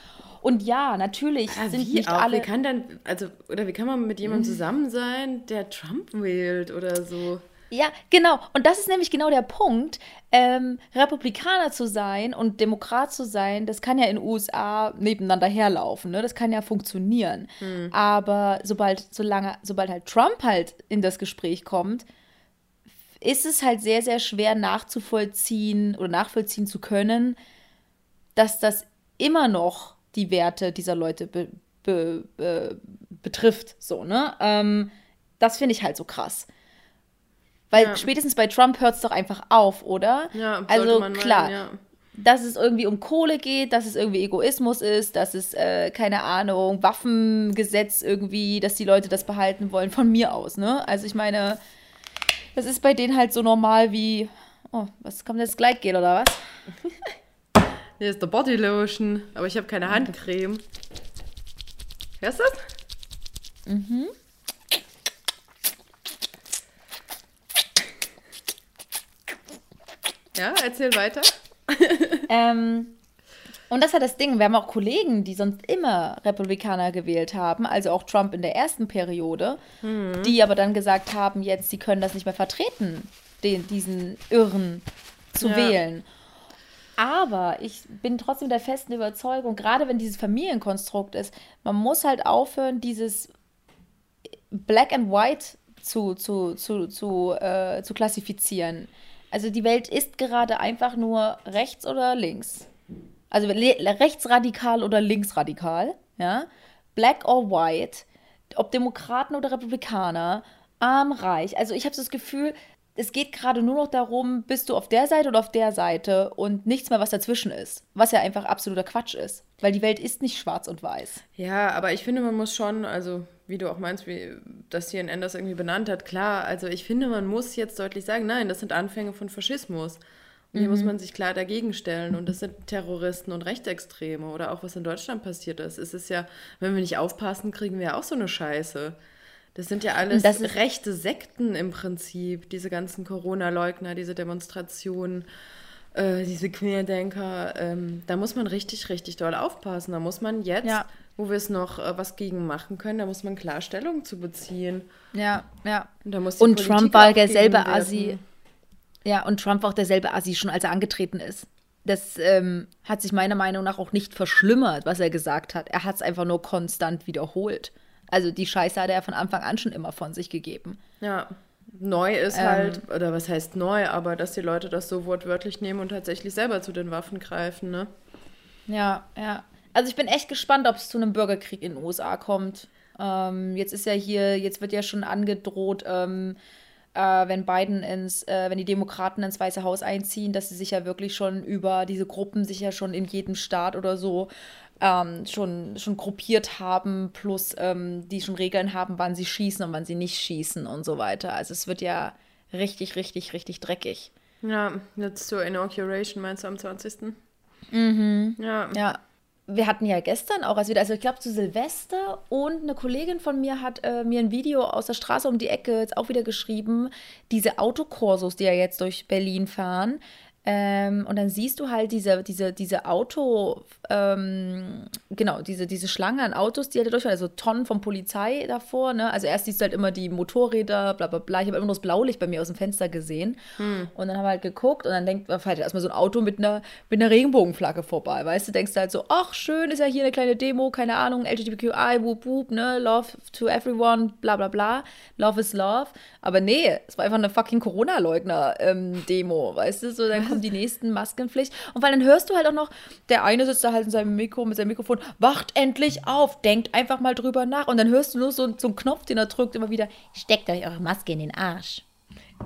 Und ja, natürlich Ja, sind wie nicht auch? alle. Wie kann dann, also, oder wie kann man mit jemandem zusammen sein, der Trump wählt oder so? Ja, genau. Und das ist nämlich genau der Punkt. Ähm, Republikaner zu sein und Demokrat zu sein, das kann ja in den USA nebeneinander herlaufen. Ne? Das kann ja funktionieren. Aber sobald, solange, sobald halt Trump halt in das Gespräch kommt, ist es halt sehr, sehr schwer nachzuvollziehen oder nachvollziehen zu können, dass das immer noch die Werte dieser Leute be, be, be, betrifft. So, ne? Ähm, das finde ich halt so krass. Weil Ja. spätestens bei Trump hört es doch einfach auf, oder? Ja, also man meinen, klar, ja. dass es irgendwie um Kohle geht, dass es irgendwie Egoismus ist, dass es, äh, keine Ahnung, Waffengesetz irgendwie, dass die Leute das behalten wollen, von mir aus, ne? Also ich meine, das ist bei denen halt so normal wie, oh, was kommt jetzt Gleitgel oder was? Hier ist der Bodylotion, aber ich habe keine Handcreme. Hörst du das? Ja, erzähl weiter. Ähm, und das ist halt das Ding. Wir haben auch Kollegen, die sonst immer Republikaner gewählt haben, also auch Trump in der ersten Periode, die aber dann gesagt haben, jetzt, sie können das nicht mehr vertreten, den, diesen Irren zu Ja. wählen. Aber ich bin trotzdem der festen Überzeugung, gerade wenn dieses Familienkonstrukt ist, man muss halt aufhören, dieses Black and White zu, zu, zu, zu, äh, zu klassifizieren. Also die Welt ist gerade einfach nur rechts oder links. Also rechtsradikal oder linksradikal, ja. Black or white, ob Demokraten oder Republikaner, arm, reich. Also ich habe das Gefühl, es geht gerade nur noch darum, bist du auf der Seite oder auf der Seite und nichts mehr, was dazwischen ist. Was ja einfach absoluter Quatsch ist. Weil die Welt ist nicht schwarz und weiß. Ja, aber ich finde, man muss schon, also wie du auch meinst, wie das CNN das irgendwie benannt hat, klar, also ich finde, man muss jetzt deutlich sagen, nein, das sind Anfänge von Faschismus. Hier muss man sich klar dagegen stellen. Und das sind Terroristen und Rechtsextreme oder auch was in Deutschland passiert ist. Es ist ja, wenn wir nicht aufpassen, kriegen wir ja auch so eine Scheiße. Das sind ja alles rechte Sekten im Prinzip, diese ganzen Corona-Leugner, diese Demonstrationen, äh, diese Querdenker. Ähm, da muss man richtig, richtig doll aufpassen. Da muss man jetzt, Ja. wo wir es noch äh, was gegen machen können, da muss man klar Stellung zu beziehen. Ja, ja. Und, da muss die Und Politik Trump war derselbe gegenwirken. Assi. Ja, und Trump war auch derselbe Assi, schon als er angetreten ist. Das ähm, hat sich meiner Meinung nach auch nicht verschlimmert, was er gesagt hat. Er hat es einfach nur konstant wiederholt. Also die Scheiße hat er von Anfang an schon immer von sich gegeben. Ja. Neu ist Ähm. halt, oder was heißt neu, aber dass die Leute das so wortwörtlich nehmen und tatsächlich selber zu den Waffen greifen, ne? Ja, ja. Also ich bin echt gespannt, ob es zu einem Bürgerkrieg in den USA kommt. Ähm, jetzt ist ja hier, jetzt wird ja schon angedroht, ähm, äh, wenn Biden ins, äh, wenn die Demokraten ins Weiße Haus einziehen, dass sie sich ja wirklich schon über diese Gruppen sich ja schon in jedem Staat oder so ähm, schon, schon gruppiert haben, plus ähm, die schon Regeln haben, wann sie schießen und wann sie nicht schießen und so weiter. Also es wird ja richtig, richtig, richtig dreckig. Ja, jetzt zur Inauguration meinst du am 20. Mhm. Ja. Ja, wir hatten ja gestern auch, als wieder, also ich glaube zu Silvester und eine Kollegin von mir hat äh, mir ein Video aus der Straße um die Ecke jetzt auch wieder geschrieben, diese Autokorsos, die ja jetzt durch Berlin fahren. Ähm, und dann siehst du halt diese, diese, diese Auto, ähm, genau, diese, diese Schlange an Autos, die halt da durchfahren, also Tonnen von Polizei davor, ne? Also erst siehst du halt immer die Motorräder, bla bla bla. Ich habe immer nur das Blaulicht bei mir aus dem Fenster gesehen. Und dann haben wir halt geguckt und dann denkt man, fährt erstmal so ein Auto mit einer, mit einer Regenbogenflagge vorbei, weißt du? Denkst du halt so, ach, schön, ist ja hier eine kleine Demo, keine Ahnung, LGBTQI, whoop whoop, ne? Love to everyone, bla bla bla. Love is love. Aber nee, es war einfach eine fucking Corona-Leugner-Demo, weißt du? So, dann kommen die nächsten Maskenpflicht. Und weil dann hörst du halt auch noch, der eine sitzt da halt in seinem Mikro mit seinem Mikrofon, wacht endlich auf, denkt einfach mal drüber nach. Und dann hörst du nur so, so einen Knopf, den er drückt, immer wieder, steckt euch eure Maske in den Arsch.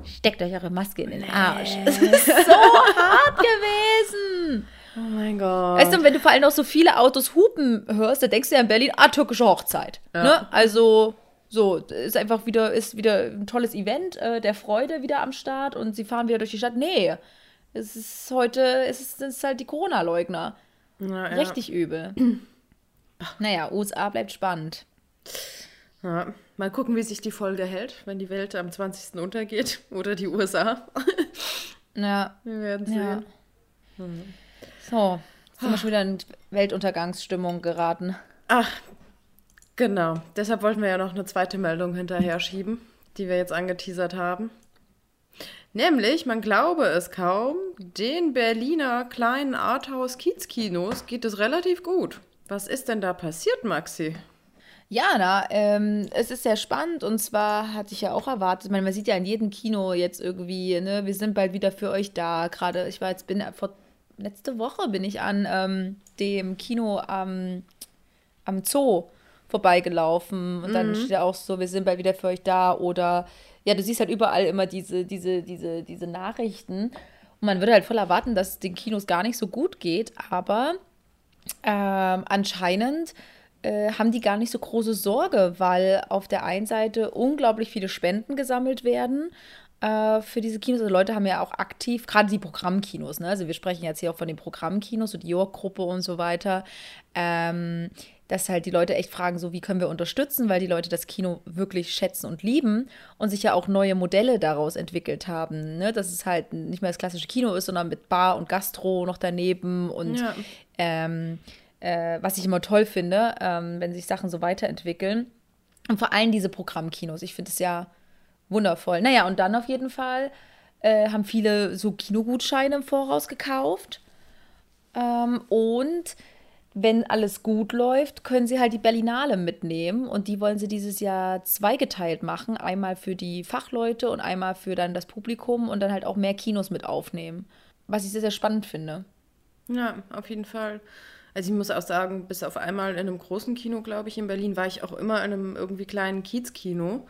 Steckt euch eure Maske in den Arsch. Es ist so hart gewesen. Oh mein Gott. Weißt du, wenn du vor allem noch so viele Autos hupen hörst, dann denkst du ja in Berlin, ah, türkische Hochzeit. Ne? Also, so, ist einfach wieder, ist wieder ein tolles Event äh, der Freude wieder am Start und sie fahren wieder durch die Stadt. Nee, es ist heute, es ist, es ist halt die Corona-Leugner. ja, ja. Richtig übel. naja, USA bleibt spannend. Ja. Mal gucken, wie sich die Folge hält, wenn die Welt am 20. untergeht oder die USA. Ja, Wir werden ja. sehen. So, jetzt sind wir schon wieder in Weltuntergangsstimmung geraten. Ach, genau. Deshalb wollten wir ja noch eine zweite Meldung hinterher schieben, die wir jetzt angeteasert haben. Nämlich, man glaube es kaum, den Berliner kleinen Arthouse-Kiez-Kinos geht es relativ gut. Was ist denn da passiert, Maxi? Ja, na, ähm, es ist sehr spannend und zwar hatte ich ja auch erwartet, ich meine, man sieht ja in jedem Kino jetzt irgendwie, ne, wir sind bald wieder für euch da. Gerade, ich war jetzt, bin vor letzte Woche bin ich an ähm, dem Kino am, am Zoo vorbeigelaufen und dann steht ja auch so, wir sind bald wieder für euch da oder ja, du siehst halt überall immer diese, diese, diese, diese Nachrichten und man würde halt voll erwarten, dass es den Kinos gar nicht so gut geht, aber ähm, anscheinend äh, haben die gar nicht so große Sorge, weil auf der einen Seite unglaublich viele Spenden gesammelt werden äh, für diese Kinos. Also Leute haben ja auch aktiv, gerade die Programmkinos, ne? also wir sprechen jetzt hier auch von den Programmkinos, so die York-Gruppe und so weiter, ähm, dass halt die Leute echt fragen, so wie können wir unterstützen, weil die Leute das Kino wirklich schätzen und lieben und sich ja auch neue Modelle daraus entwickelt haben, ne? dass es halt nicht mehr das klassische Kino ist, sondern mit Bar und Gastro noch daneben und Ja. ähm, äh, was ich immer toll finde, ähm, wenn sich Sachen so weiterentwickeln. Und vor allem diese Programmkinos. Ich finde es ja wundervoll. Naja, und dann auf jeden Fall äh, haben viele so Kinogutscheine im Voraus gekauft. Ähm, und wenn alles gut läuft, können sie halt die Berlinale mitnehmen. Und die wollen sie dieses Jahr zweigeteilt machen. Einmal für die Fachleute und einmal für dann das Publikum und dann halt auch mehr Kinos mit aufnehmen. Was ich sehr, sehr spannend finde. Ja, auf jeden Fall. Also ich muss auch sagen, bis auf einmal in einem großen Kino, glaube ich, in Berlin, war ich auch immer in einem irgendwie kleinen Kiezkino.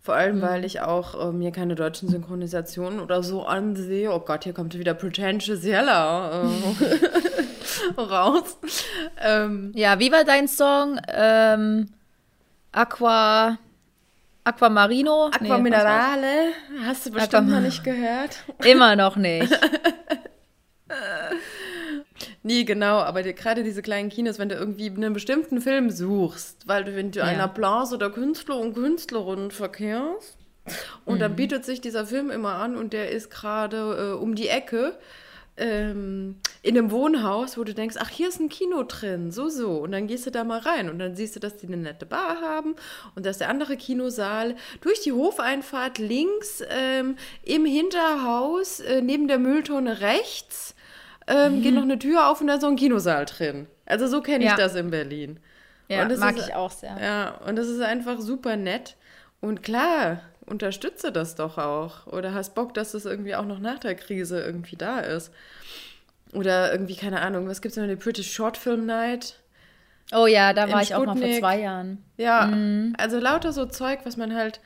Vor allem, weil ich auch äh, mir keine deutschen Synchronisationen oder so ansehe. Oh Gott, hier kommt wieder Pretentious Yella äh, raus. Ähm, Ja, wie war dein Song? Ähm, Aqua. Aquamarino? Nee, Aqua Minerale, hast du bestimmt noch nicht gehört. Immer noch nicht. Nie genau, aber die, gerade diese kleinen Kinos, wenn du irgendwie einen bestimmten Film suchst, weil du, wenn du Ja. einer Blase oder Künstler und Künstlerinnen verkehrst, und Mhm. dann bietet sich dieser Film immer an und der ist gerade äh, um die Ecke ähm, in einem Wohnhaus, wo du denkst, ach, hier ist ein Kino drin, so, so. Und dann gehst du da mal rein und dann siehst du, dass die eine nette Bar haben und dass der andere Kinosaal durch die Hofeinfahrt links ähm, im Hinterhaus äh, neben der Mülltonne rechts ähm, geht noch eine Tür auf und da ist so ein Kinosaal drin. Also so kenne ich Ja. das in Berlin. Ja, Und das mag ist- ich auch sehr. Ja, und das ist einfach super nett. Und klar, unterstütze das doch auch. Oder hast Bock, dass das irgendwie auch noch nach der Krise irgendwie da ist. Oder irgendwie, keine Ahnung, was gibt's noch? Die British Short Film Night. Oh ja, da war ich auch mal vor Sputnik. zwei Jahren. Ja, also lauter so Zeug, was man halt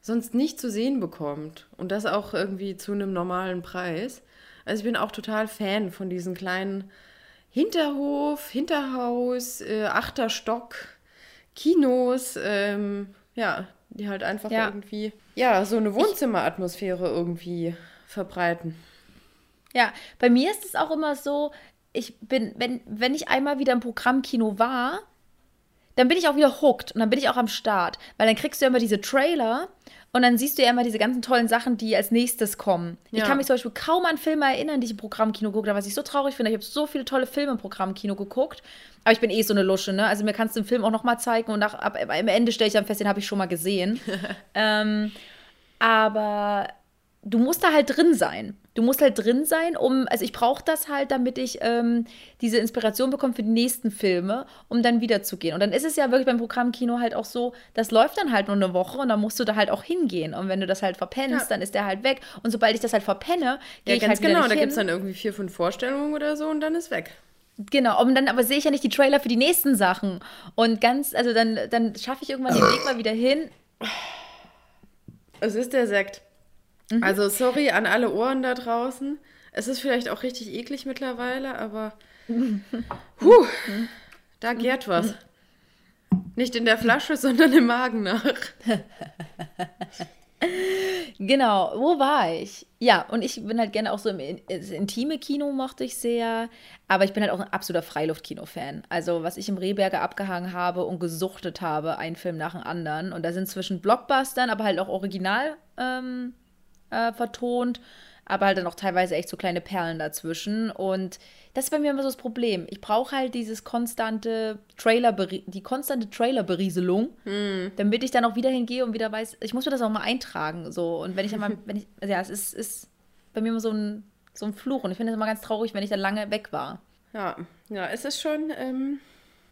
sonst nicht zu sehen bekommt. Und das auch irgendwie zu einem normalen Preis. Also ich bin auch total Fan von diesen kleinen Hinterhof, Hinterhaus, äh, achter Stock, Kinos, ähm, ja, die halt einfach Ja. irgendwie, ja, so eine Wohnzimmeratmosphäre irgendwie verbreiten. Ja, bei mir ist es auch immer so, ich bin, wenn, wenn ich einmal wieder im Programmkino war, dann bin ich auch wieder hooked und dann bin ich auch am Start. Weil dann kriegst du ja immer diese Trailer und dann siehst du ja immer diese ganzen tollen Sachen, die als nächstes kommen. Ich Ja. kann mich zum Beispiel kaum an Filme erinnern, die ich im Programmkino geguckt habe, was ich so traurig finde. Ich habe so viele tolle Filme im Programmkino geguckt. Aber ich bin eh so eine Lusche, ne? Also mir kannst du den Film auch noch mal zeigen und nach, ab, am Ende stelle ich dann fest, den habe ich schon mal gesehen. ähm, aber du musst da halt drin sein. Du musst halt drin sein, um, also ich brauche das halt, damit ich ähm, diese Inspiration bekomme für die nächsten Filme, um dann wieder zu gehen. Und dann ist es ja wirklich beim Programmkino halt auch so, das läuft dann halt nur eine Woche und dann musst du da halt auch hingehen. Und wenn du das halt verpennst, Ja. dann ist der halt weg. Und sobald ich das halt verpenne, gehe Ja, ich ganz halt genau. Da gibt es dann irgendwie vier, fünf Vorstellungen oder so und dann ist weg. Genau, und dann aber sehe ich ja nicht die Trailer für die nächsten Sachen. Und ganz, also dann, dann schaffe ich irgendwann den Weg mal wieder hin. Es ist der Sekt. Mhm. Also sorry an alle Ohren da draußen. Es ist vielleicht auch richtig eklig mittlerweile, aber huh, da gärt was. Nicht in der Flasche, sondern im Magen nach. Genau, wo war ich? Ja, und ich bin halt gerne auch so im intime Kino mochte ich sehr, aber ich bin halt auch ein absoluter Freiluftkino-Fan. Also, was ich im Rehberger abgehangen habe und gesuchtet habe, ein Film nach dem anderen. Und da sind zwischen Blockbustern, aber halt auch original ähm, äh, vertont, aber halt dann auch teilweise echt so kleine Perlen dazwischen. Und das ist bei mir immer so das Problem. Ich brauche halt dieses konstante Trailer, die konstante Trailerberieselung, damit ich dann auch wieder hingehe und wieder weiß, ich muss mir das auch mal eintragen. So. Und wenn ich dann mal, wenn ich, also ja, es ist, ist bei mir immer so ein, so ein Fluch. Und ich finde es immer ganz traurig, wenn ich dann lange weg war. Ja, ja, es ist schon ähm,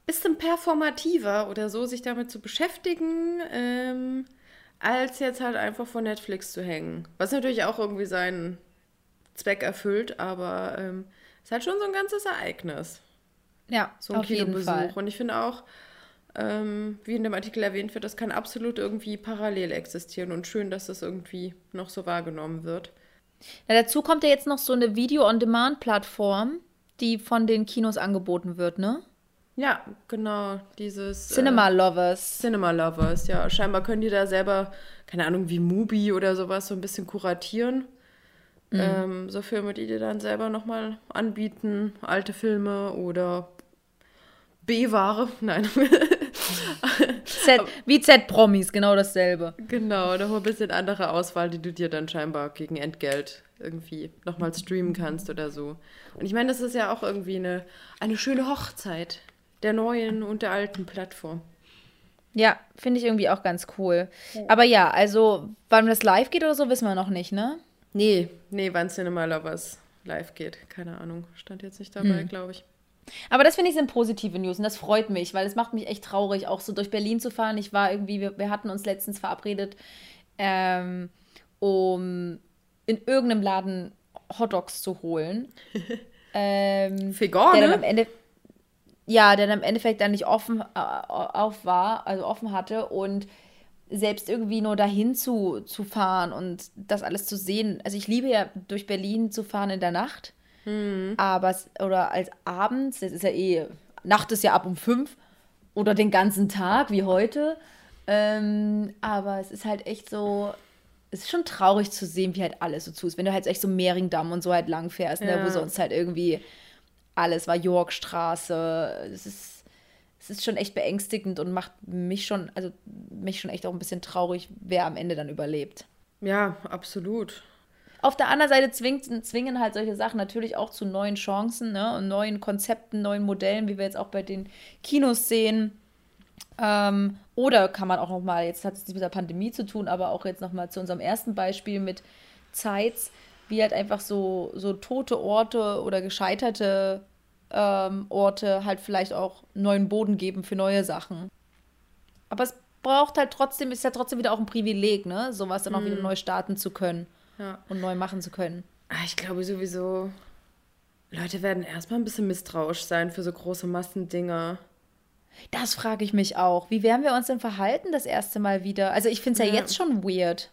bisschen performativer oder so, sich damit zu beschäftigen, ähm, als jetzt halt einfach vor Netflix zu hängen. Was natürlich auch irgendwie seinen Zweck erfüllt, aber ähm, ist halt schon so ein ganzes Ereignis. Ja, so ein auf jeden Kinobesuch. Fall. Und ich finde auch, ähm, wie in dem Artikel erwähnt wird, das kann absolut irgendwie parallel existieren und schön, dass das irgendwie noch so wahrgenommen wird. Na, dazu kommt ja jetzt noch so eine Video-on-Demand-Plattform, die von den Kinos angeboten wird, ne? Ja, genau, dieses Cinema äh, Lovers. Cinema Lovers, ja. Scheinbar können die da selber, keine Ahnung, wie Mubi oder sowas so ein bisschen kuratieren. Ähm, so Filme, die dir dann selber nochmal anbieten, alte Filme oder B-Ware, nein. Z, wie Z-Promis, genau dasselbe. genau, noch ein bisschen andere Auswahl, die du dir dann scheinbar gegen Entgelt irgendwie nochmal streamen kannst oder so. Und ich meine, das ist ja auch irgendwie eine, eine schöne Hochzeit der neuen und der alten Plattform. Ja, finde ich irgendwie auch ganz cool. Aber ja, also, wann das live geht oder so, wissen wir noch nicht, ne? Nee, nee, wann Cinema Lovers live geht. Keine Ahnung. Stand jetzt nicht dabei, glaube ich. Aber das finde ich sind positive News und das freut mich, weil es macht mich echt traurig, auch so durch Berlin zu fahren. Ich war irgendwie, wir, wir hatten uns letztens verabredet, ähm, um in irgendeinem Laden Hotdogs zu holen. ähm, Vegan, dann ne? am Ende ja, der dann im Endeffekt dann nicht offen äh, auf war, also offen hatte und selbst irgendwie nur dahin zu, zu fahren und das alles zu sehen. Also ich liebe ja durch Berlin zu fahren in der Nacht, aber es, oder als abends, das ist ja eh, Nacht ist ja ab um fünf oder den ganzen Tag wie heute. Ähm, aber es ist halt echt so, es ist schon traurig zu sehen, wie halt alles so zu ist. Wenn du halt echt so Mehringdamm und so halt lang fährst, ne, Ja. wo sonst halt irgendwie alles war Yorkstraße. Es ist, es ist schon echt beängstigend und macht mich schon, also mich schon echt auch ein bisschen traurig, wer am Ende dann überlebt. Ja, absolut. Auf der anderen Seite zwingt, zwingen halt solche Sachen natürlich auch zu neuen Chancen ne? und neuen Konzepten, neuen Modellen, wie wir jetzt auch bei den Kinos sehen. Ähm, oder kann man auch noch mal, jetzt hat es mit der Pandemie zu tun, aber auch jetzt noch mal zu unserem ersten Beispiel mit Zeits, wie halt einfach so, so tote Orte oder gescheiterte ähm, Orte halt vielleicht auch neuen Boden geben für neue Sachen. Aber es braucht halt trotzdem, ist ja trotzdem wieder auch ein Privileg, ne? Sowas dann auch wieder neu starten zu können Ja. und neu machen zu können. Ah, Ich glaube sowieso, Leute werden erstmal ein bisschen misstrauisch sein für so große Massendinger. Das frage ich mich auch. Wie werden wir uns denn verhalten das erste Mal wieder? Also ich finde es ja. Ja. jetzt schon weird.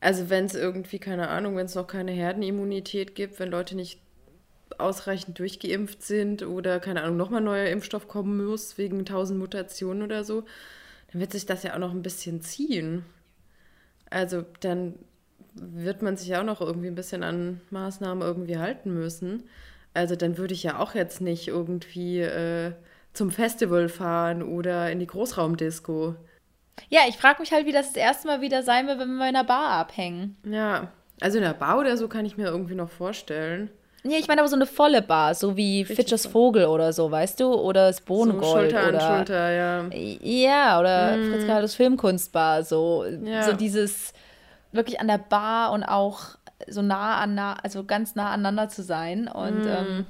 Also wenn es irgendwie, keine Ahnung, wenn es noch keine Herdenimmunität gibt, wenn Leute nicht ausreichend durchgeimpft sind oder, keine Ahnung, nochmal neuer Impfstoff kommen muss wegen tausend Mutationen oder so, dann wird sich das ja auch noch ein bisschen ziehen. Also dann wird man sich ja auch noch irgendwie ein bisschen an Maßnahmen irgendwie halten müssen. Also dann würde ich ja auch jetzt nicht irgendwie äh, zum Festival fahren oder in die Großraumdisco. Ja, ich frage mich halt, wie das das erste Mal wieder sein wird, wenn wir in einer Bar abhängen. Ja, also in der Bar oder so kann ich mir irgendwie noch vorstellen. Ja, ich meine aber so eine volle Bar, so wie Fitches Vogel oder so, weißt du? Oder das So Bohnengold Schulter oder an Schulter, ja. Ja, oder Fritz Karls Filmkunstbar, so, Ja. so dieses wirklich an der Bar und auch so nah an nah, also ganz nah aneinander zu sein. Und ähm,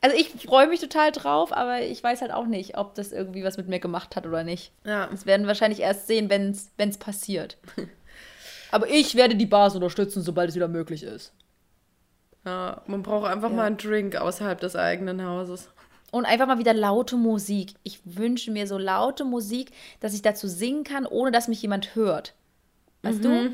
also ich freue mich total drauf, aber ich weiß halt auch nicht, ob das irgendwie was mit mir gemacht hat oder nicht. Ja, Das werden wir wahrscheinlich erst sehen, wenn es passiert. aber ich werde die Bars unterstützen, sobald es wieder möglich ist. ja. man braucht einfach Ja. mal einen Drink außerhalb des eigenen Hauses. Und einfach mal wieder laute Musik. Ich wünsche mir so laute Musik, dass ich dazu singen kann, ohne dass mich jemand hört. Weißt du?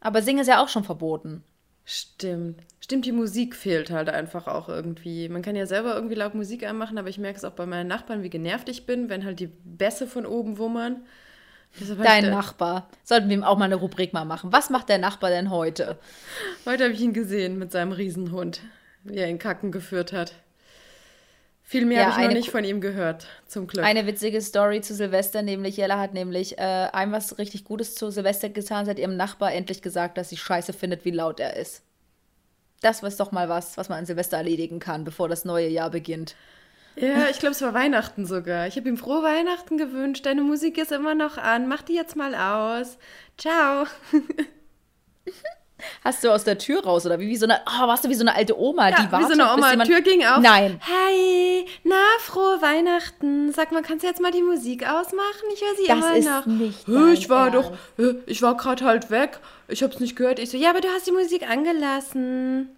Aber singen ist ja auch schon verboten. Stimmt. Stimmt, die Musik fehlt halt einfach auch irgendwie. Man kann ja selber irgendwie laut Musik anmachen, aber ich merke es auch bei meinen Nachbarn, wie genervt ich bin, wenn halt die Bässe von oben wummern. Dein Nachbar. Sollten wir ihm auch mal eine Rubrik mal machen. Was macht der Nachbar denn heute? Heute habe ich ihn gesehen mit seinem Riesenhund, wie er ihn kacken geführt hat. Viel mehr Ja, habe ich noch nicht von ihm gehört, zum Glück. Eine witzige Story zu Silvester, nämlich Jella hat nämlich äh, einem was richtig Gutes zu Silvester getan, seit ihrem Nachbar endlich gesagt, dass sie scheiße findet, wie laut er ist. Das ist doch mal was, was man an Silvester erledigen kann, bevor das neue Jahr beginnt. Ja, ich glaube, es war Weihnachten sogar. Ich habe ihm frohe Weihnachten gewünscht. Deine Musik ist immer noch an. Mach die jetzt mal aus. Ciao. Hast du aus der Tür raus oder wie, wie so eine, oh, warst du wie so eine alte Oma, Ja, die wie wartet, so eine Oma, jemand... Tür ging auf. Nein. Hi, na, frohe Weihnachten. Sag mal, kannst du jetzt mal die Musik ausmachen? Ich höre sie Das immer ist noch. nicht dein ich war Ernst. doch, ich war gerade halt weg. Ich hab's nicht gehört. Ich so, ja, aber du hast die Musik angelassen.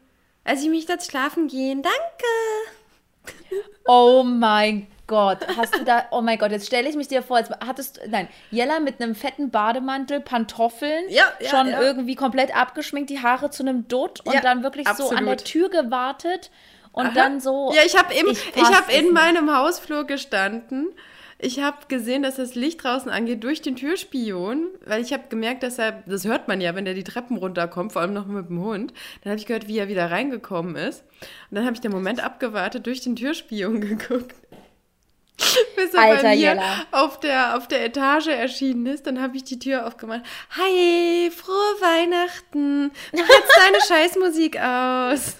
Als ich mich dort schlafen gehen. Danke. Oh mein Gott, hast du da, oh mein Gott, jetzt stelle ich mich dir vor, jetzt hattest du, nein, Jella mit einem fetten Bademantel, Pantoffeln, Ja, ja, schon ja. irgendwie komplett abgeschminkt, die Haare zu einem Dutt und dann wirklich so an der absolut. Tür gewartet und Aha. dann so. Ja, ich habe im, Ich ich, habe in meinem Hausflur gestanden. Ich habe gesehen, dass das Licht draußen angeht durch den Türspion, weil ich habe gemerkt, dass er, das hört man ja, wenn der die Treppen runterkommt, vor allem noch mit dem Hund. Dann habe ich gehört, wie er wieder reingekommen ist. Und dann habe ich den Moment abgewartet, durch den Türspion geguckt. Bis er Alter, bei mir Jella. auf der, auf der Etage erschienen ist, dann habe ich die Tür aufgemacht. Hi, frohe Weihnachten. Du setzt deine Scheißmusik aus.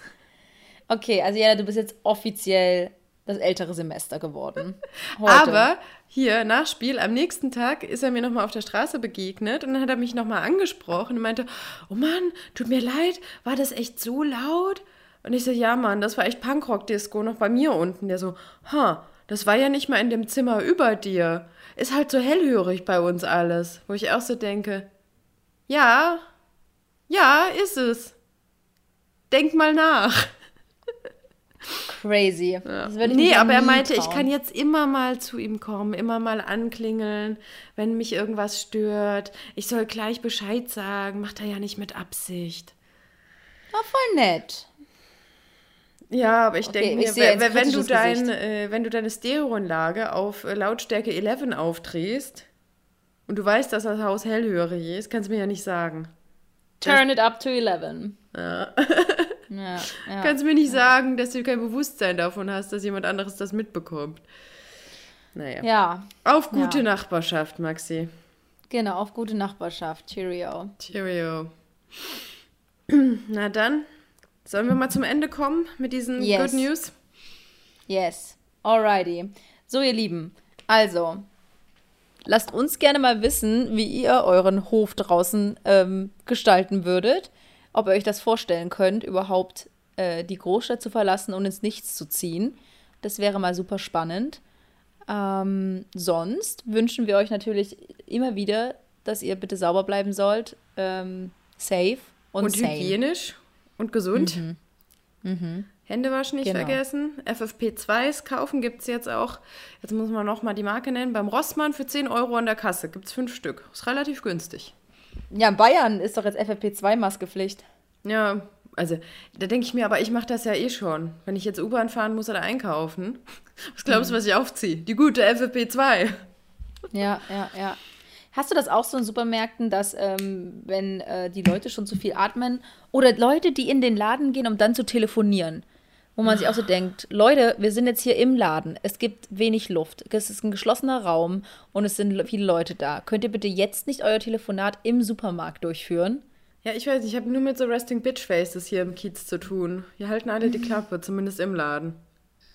Okay, also Jella, du bist jetzt offiziell das ältere Semester geworden. Heute. Aber hier, Nachspiel, am nächsten Tag ist er mir nochmal auf der Straße begegnet und dann hat er mich nochmal angesprochen und meinte, oh Mann, tut mir leid, war das echt so laut? Und ich so, ja Mann, das war echt Punkrock-Disco noch bei mir unten. Der so, ha, das war ja nicht mal in dem Zimmer über dir. Ist halt so hellhörig bei uns alles. Wo ich auch so denke, ja, ja, ist es. Denk mal nach. Crazy. Ich nee, ja aber er meinte, ich trauen. kann jetzt immer mal zu ihm kommen, immer mal anklingeln, wenn mich irgendwas stört. Ich soll gleich Bescheid sagen, macht er ja nicht mit Absicht. War voll nett. Ja, aber ich Okay, denke mir, wenn, wenn, du dein, äh, wenn du deine Stereoanlage auf äh, Lautstärke 11 aufdrehst und du weißt, dass das Haus hellhörig ist, kannst du mir ja nicht sagen. Turn it up to 11. Ja. Ja, ja. Kannst du mir nicht sagen, dass du kein Bewusstsein davon hast, dass jemand anderes das mitbekommt. Naja. ja, Auf gute Ja. Nachbarschaft, Maxi. genau, auf gute Nachbarschaft. Cheerio. Cheerio. Na dann, sollen wir mal zum Ende kommen mit diesen Yes. Good News? Yes. Alrighty. So, ihr Lieben. Also, lasst uns gerne mal wissen, wie ihr euren Hof draußen ähm, gestalten würdet. Ob ihr euch das vorstellen könnt, überhaupt äh, die Großstadt zu verlassen und ins Nichts zu ziehen. Das wäre mal super spannend. Ähm, sonst wünschen wir euch natürlich immer wieder, dass ihr bitte sauber bleiben sollt, ähm, safe und, Und, hygienisch und gesund. Hände waschen nicht Genau. vergessen. FFP2s kaufen gibt es jetzt auch. Jetzt muss man noch mal die Marke nennen. Beim Rossmann für 10 Euro an der Kasse gibt es fünf Stück. Ist relativ günstig. Ja, in Bayern ist doch jetzt FFP2-Maskepflicht. Ja, also da denke ich mir, aber ich mache das ja eh schon. Wenn ich jetzt U-Bahn fahren muss oder einkaufen, was glaubst du, was ich aufziehe? Die gute FFP2. Ja, ja, ja. Hast du das auch so in Supermärkten, dass ähm, wenn äh, die Leute schon zu viel atmen oder Leute, die in den Laden gehen, um dann zu telefonieren, wo man sich auch so denkt, Leute, wir sind jetzt hier im Laden, es gibt wenig Luft, es ist ein geschlossener Raum und es sind le- viele Leute da. Könnt ihr bitte jetzt nicht euer Telefonat im Supermarkt durchführen? Ja, ich weiß nicht, ich habe nur mit so Resting Bitch Faces hier im Kiez zu tun. Hier halten alle die Klappe, zumindest im Laden.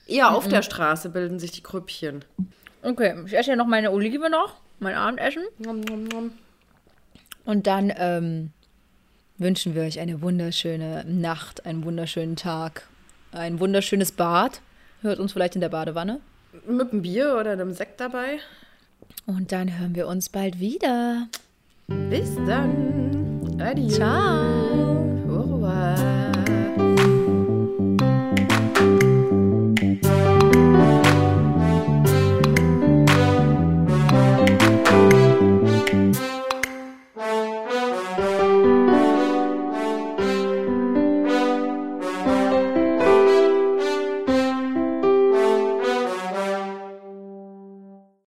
Eher auf der Straße bilden sich die Grüppchen. Okay, ich esse ja noch meine Olive noch, mein Abendessen. Und dann ähm, wünschen wir euch eine wunderschöne Nacht, einen wunderschönen Tag, ein wunderschönes Bad. Hört uns vielleicht in der Badewanne. Mit einem Bier oder einem Sekt dabei. Und dann hören wir uns bald wieder. Bis dann. Adieu. Ciao.